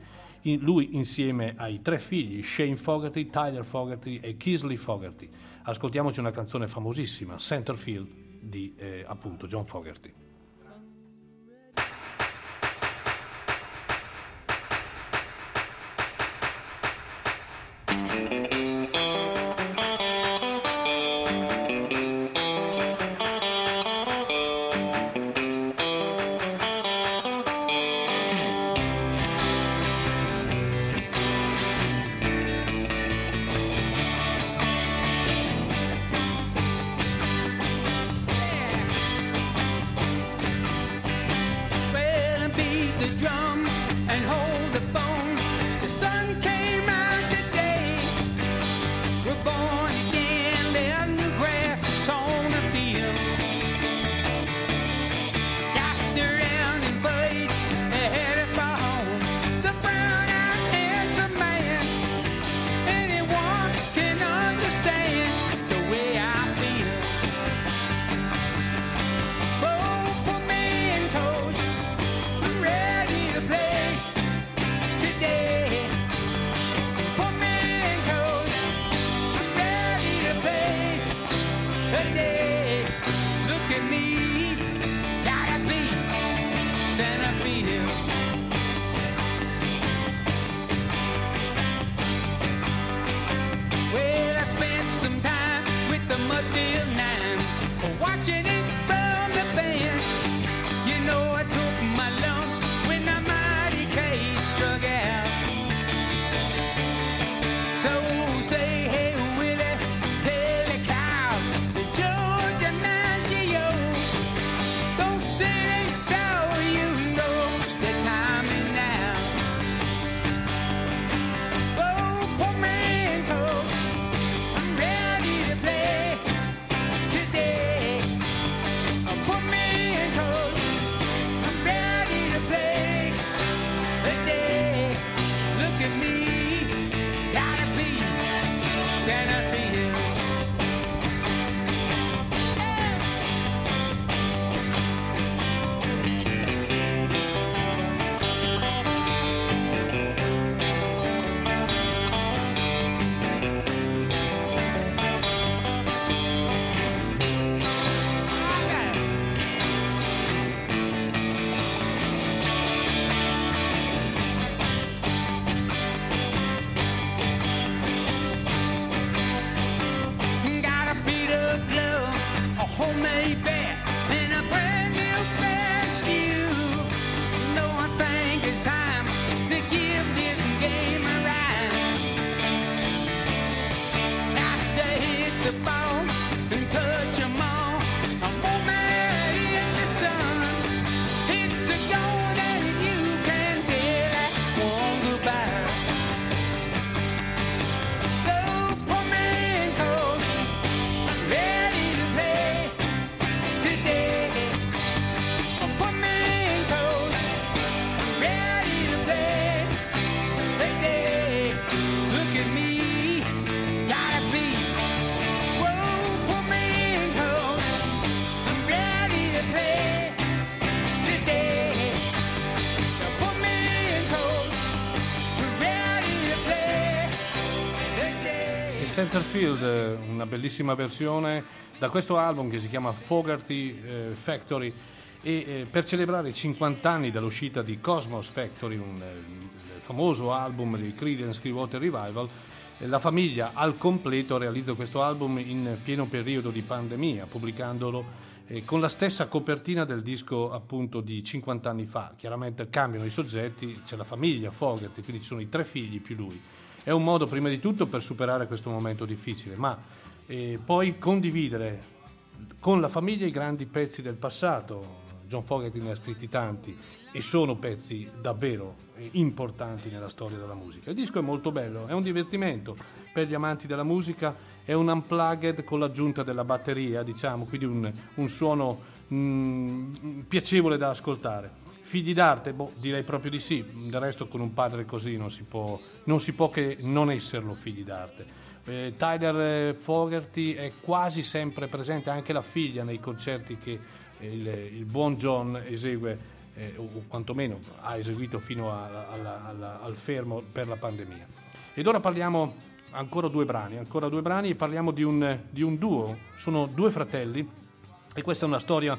lui insieme ai tre figli, Shane Fogerty, Tyler Fogerty e Kisley Fogerty. Ascoltiamoci una canzone famosissima, Centerfield, di eh, appunto John Fogerty. K struck out. So say, Centerfield, eh, una bellissima versione da questo album che si chiama Fogarty eh, Factory e eh, per celebrare i 50 anni dall'uscita di Cosmos Factory, un, eh, famoso album di Creedence Clearwater Revival, eh, la famiglia al completo realizza questo album in pieno periodo di pandemia, pubblicandolo con la stessa copertina del disco appunto di 50 anni fa. Chiaramente cambiano i soggetti, c'è la famiglia Fogarty, quindi ci sono i tre figli più lui. È un modo prima di tutto per superare questo momento difficile, ma eh, poi condividere con la famiglia i grandi pezzi del passato. John Fogerty ne ha scritti tanti e sono pezzi davvero eh, importanti nella storia della musica. Il disco è molto bello, è un divertimento per gli amanti della musica, è un unplugged con l'aggiunta della batteria, diciamo, quindi un, un suono mm, piacevole da ascoltare. Figli d'arte? Boh, direi proprio di sì, del resto con un padre così non si può, non si può che non esserlo figli d'arte. Eh, Tyler eh, Fogerty è quasi sempre presente, anche la figlia nei concerti che eh, il, il buon John esegue, eh, o quantomeno ha eseguito fino a- alla- alla- al fermo per la pandemia. Ed ora parliamo ancora due brani, ancora due brani e parliamo di un, di un duo, sono due fratelli e questa è una storia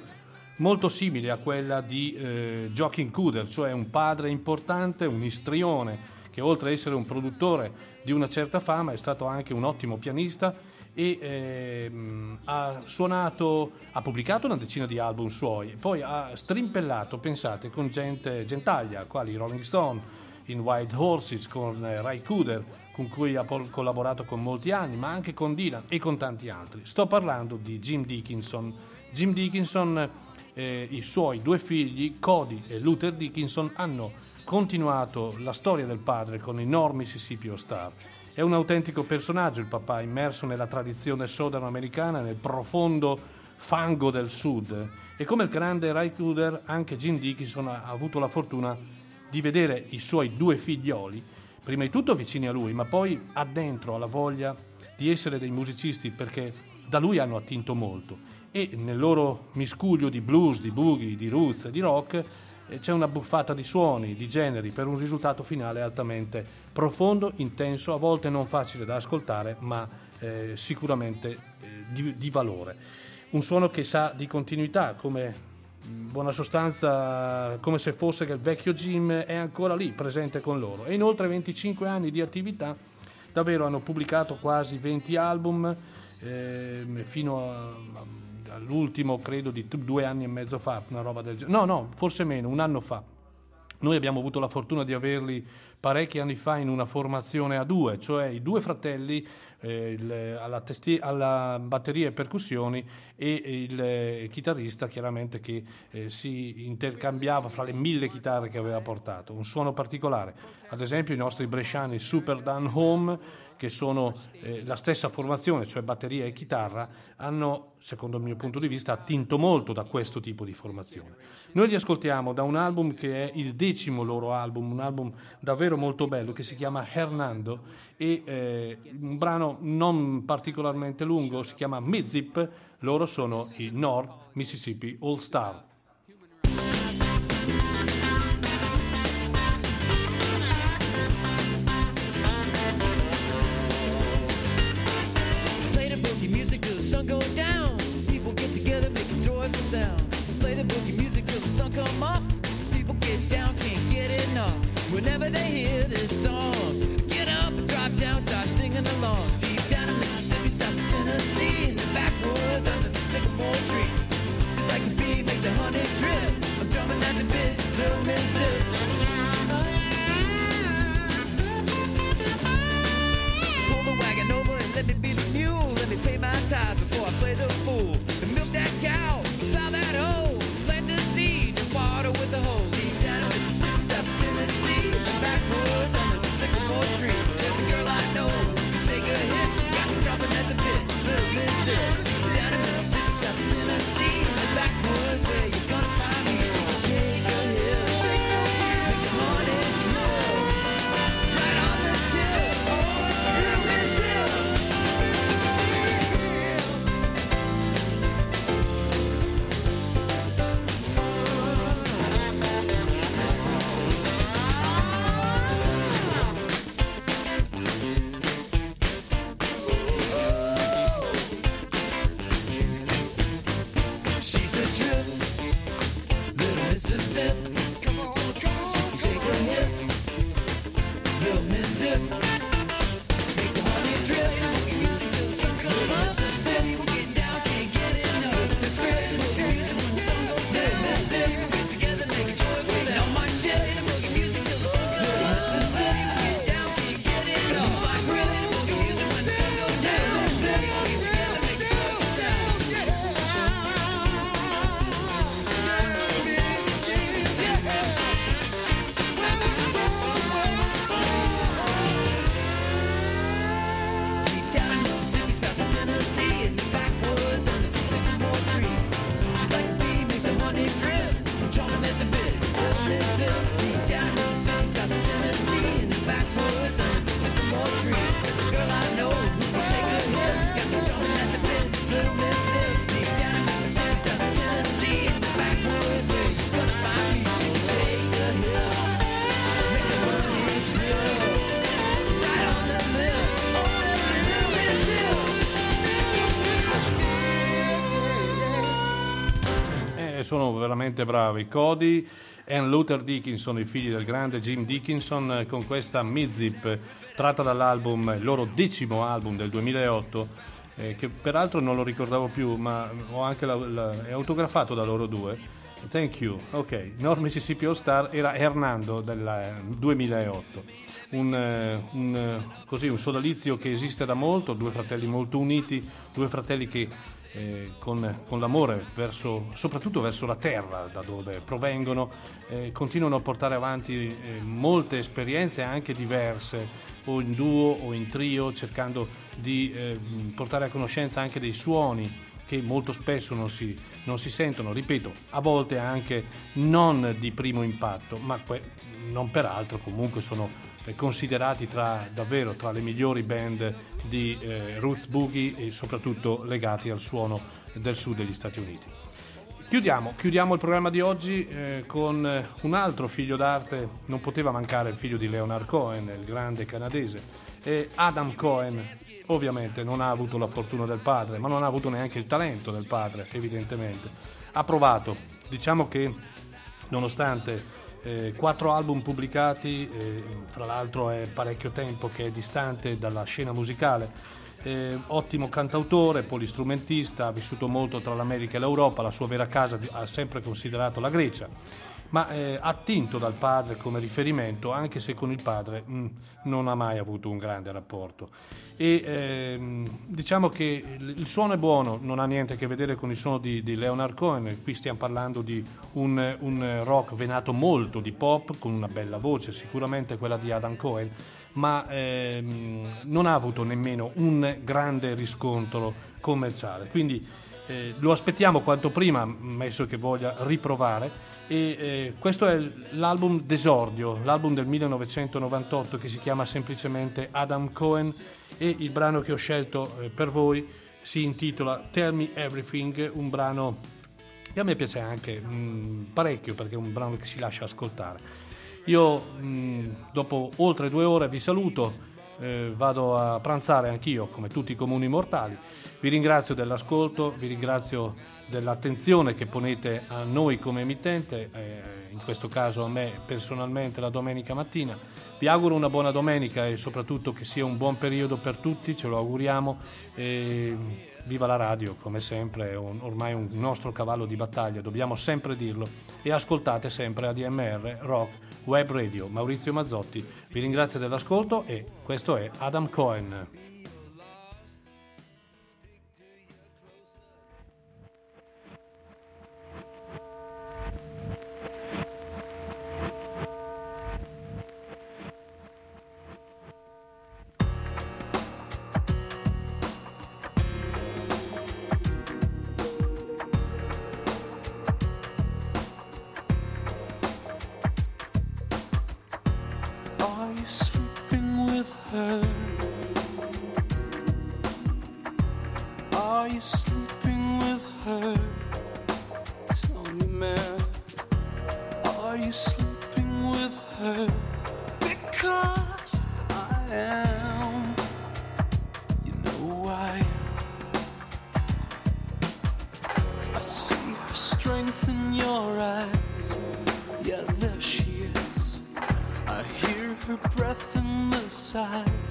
molto simile a quella di eh, Joaquin Cooder, cioè un padre importante, un istrione che oltre ad essere un produttore di una certa fama è stato anche un ottimo pianista e ehm, ha suonato, ha pubblicato una decina di album suoi, poi ha strimpellato, pensate, con gente gentaglia, quali Rolling Stone, in White Horses con eh, Ray Cooder, con cui ha pol- collaborato con molti anni, ma anche con Dylan e con tanti altri. Sto parlando di Jim Dickinson. Jim Dickinson, eh, i suoi due figli, Cody e Luther Dickinson, hanno continuato la storia del padre con i North Mississippi All Star. È un autentico personaggio il papà, immerso nella tradizione southern americana, nel profondo fango del sud. E come il grande Ray Cooder, anche Jim Dickinson ha avuto la fortuna di vedere i suoi due figlioli, prima di tutto vicini a lui, ma poi addentro alla voglia di essere dei musicisti perché da lui hanno attinto molto e nel loro miscuglio di blues, di boogie, di roots di rock eh, c'è una buffata di suoni, di generi per un risultato finale altamente profondo, intenso, a volte non facile da ascoltare, ma eh, sicuramente eh, di, di valore. Un suono che sa di continuità, come in buona sostanza come se fosse che il vecchio Jim è ancora lì, presente con loro. E inoltre 25 anni di attività, davvero hanno pubblicato quasi 20 album, ehm, fino a- all'ultimo credo di due anni e mezzo fa, una roba del genere. No, no, forse meno, un anno fa. Noi abbiamo avuto la fortuna di averli parecchi anni fa in una formazione a due, cioè i due fratelli eh, il- alla, testi- alla batteria e percussioni e il eh, chitarrista chiaramente che eh, si intercambiava fra le mille chitarre che aveva portato. Un suono particolare, ad esempio i nostri bresciani Super Dan Home che sono eh, la stessa formazione, cioè batteria e chitarra, hanno, secondo il mio punto di vista, attinto molto da questo tipo di formazione. Noi li ascoltiamo da un album che è il decimo loro album, un album davvero molto bello che si chiama Hernando e eh, un brano non particolarmente lungo, si chiama Mizip, loro sono i North Mississippi All Star. whenever they hear this song. Get up and drop down, start singing along. Deep down in Mississippi, South Tennessee, in the backwoods under the sycamore tree. Just like a bee, make the honey drip. I'm drumming at the bit, little miss. Veramente bravi. Cody e Luther Dickinson, i figli del grande Jim Dickinson, eh, con questa Mid-Zip tratta dall'album, loro decimo album del 2008, eh, che peraltro non lo ricordavo più, ma ho anche la- la- è autografato da loro due. Thank you. Ok, North Mississippi All Star era Hernando del eh, 2008. Un, eh, un, eh, così, un sodalizio che esiste da molto, due fratelli molto uniti, due fratelli che eh, con, con l'amore verso, soprattutto verso la terra da dove provengono, eh, continuano a portare avanti eh, molte esperienze anche diverse, o in duo o in trio, cercando di eh, portare a conoscenza anche dei suoni che molto spesso non si, non si sentono, ripeto, a volte anche non di primo impatto, ma que- non peraltro comunque sono considerati tra, davvero tra le migliori band di eh, roots boogie e soprattutto legati al suono del sud degli Stati Uniti. Chiudiamo, chiudiamo il programma di oggi eh, con eh, un altro figlio d'arte, non poteva mancare il figlio di Leonard Cohen, il grande canadese, e Adam Cohen ovviamente non ha avuto la fortuna del padre, ma non ha avuto neanche il talento del padre, evidentemente. Ha provato, diciamo che nonostante eh, quattro album pubblicati, eh, tra l'altro è parecchio tempo che è distante dalla scena musicale, eh, ottimo cantautore, polistrumentista, ha vissuto molto tra l'America e l'Europa, la sua vera casa ha sempre considerato la Grecia, ma eh, attinto dal padre come riferimento, anche se con il padre mh, non ha mai avuto un grande rapporto. E ehm, diciamo che il, suono è buono, non ha niente a che vedere con il suono di, di Leonard Cohen, qui stiamo parlando di un, un rock venato molto di pop, con una bella voce, sicuramente quella di Adam Cohen, ma ehm, non ha avuto nemmeno un grande riscontro commerciale. Quindi eh, lo aspettiamo quanto prima, ammesso che voglia riprovare. E eh, questo è l'album d'esordio, l'album del 1998 che si chiama semplicemente Adam Cohen e il brano che ho scelto eh, per voi si intitola Tell Me Everything, un brano che a me piace anche mh, parecchio perché è un brano che si lascia ascoltare. Io mh, dopo oltre due ore vi saluto, eh, vado a pranzare anch'io come tutti i comuni mortali. Vi ringrazio dell'ascolto, vi ringrazio dell'attenzione che ponete a noi come emittente, eh, in questo caso a me personalmente la domenica mattina. Vi auguro una buona domenica e soprattutto che sia un buon periodo per tutti, ce lo auguriamo. E viva la radio, come sempre, è un- ormai un nostro cavallo di battaglia, dobbiamo sempre dirlo. E ascoltate sempre ADMR Rock Web Radio. Maurizio Mazzotti vi ringrazio dell'ascolto e questo è Adam Cohen. Are you sleeping with her? Tell me, man. Are you sleeping with her? Because I am. You know why? I see her strength in your eyes. Yeah, there she is. I hear her breath in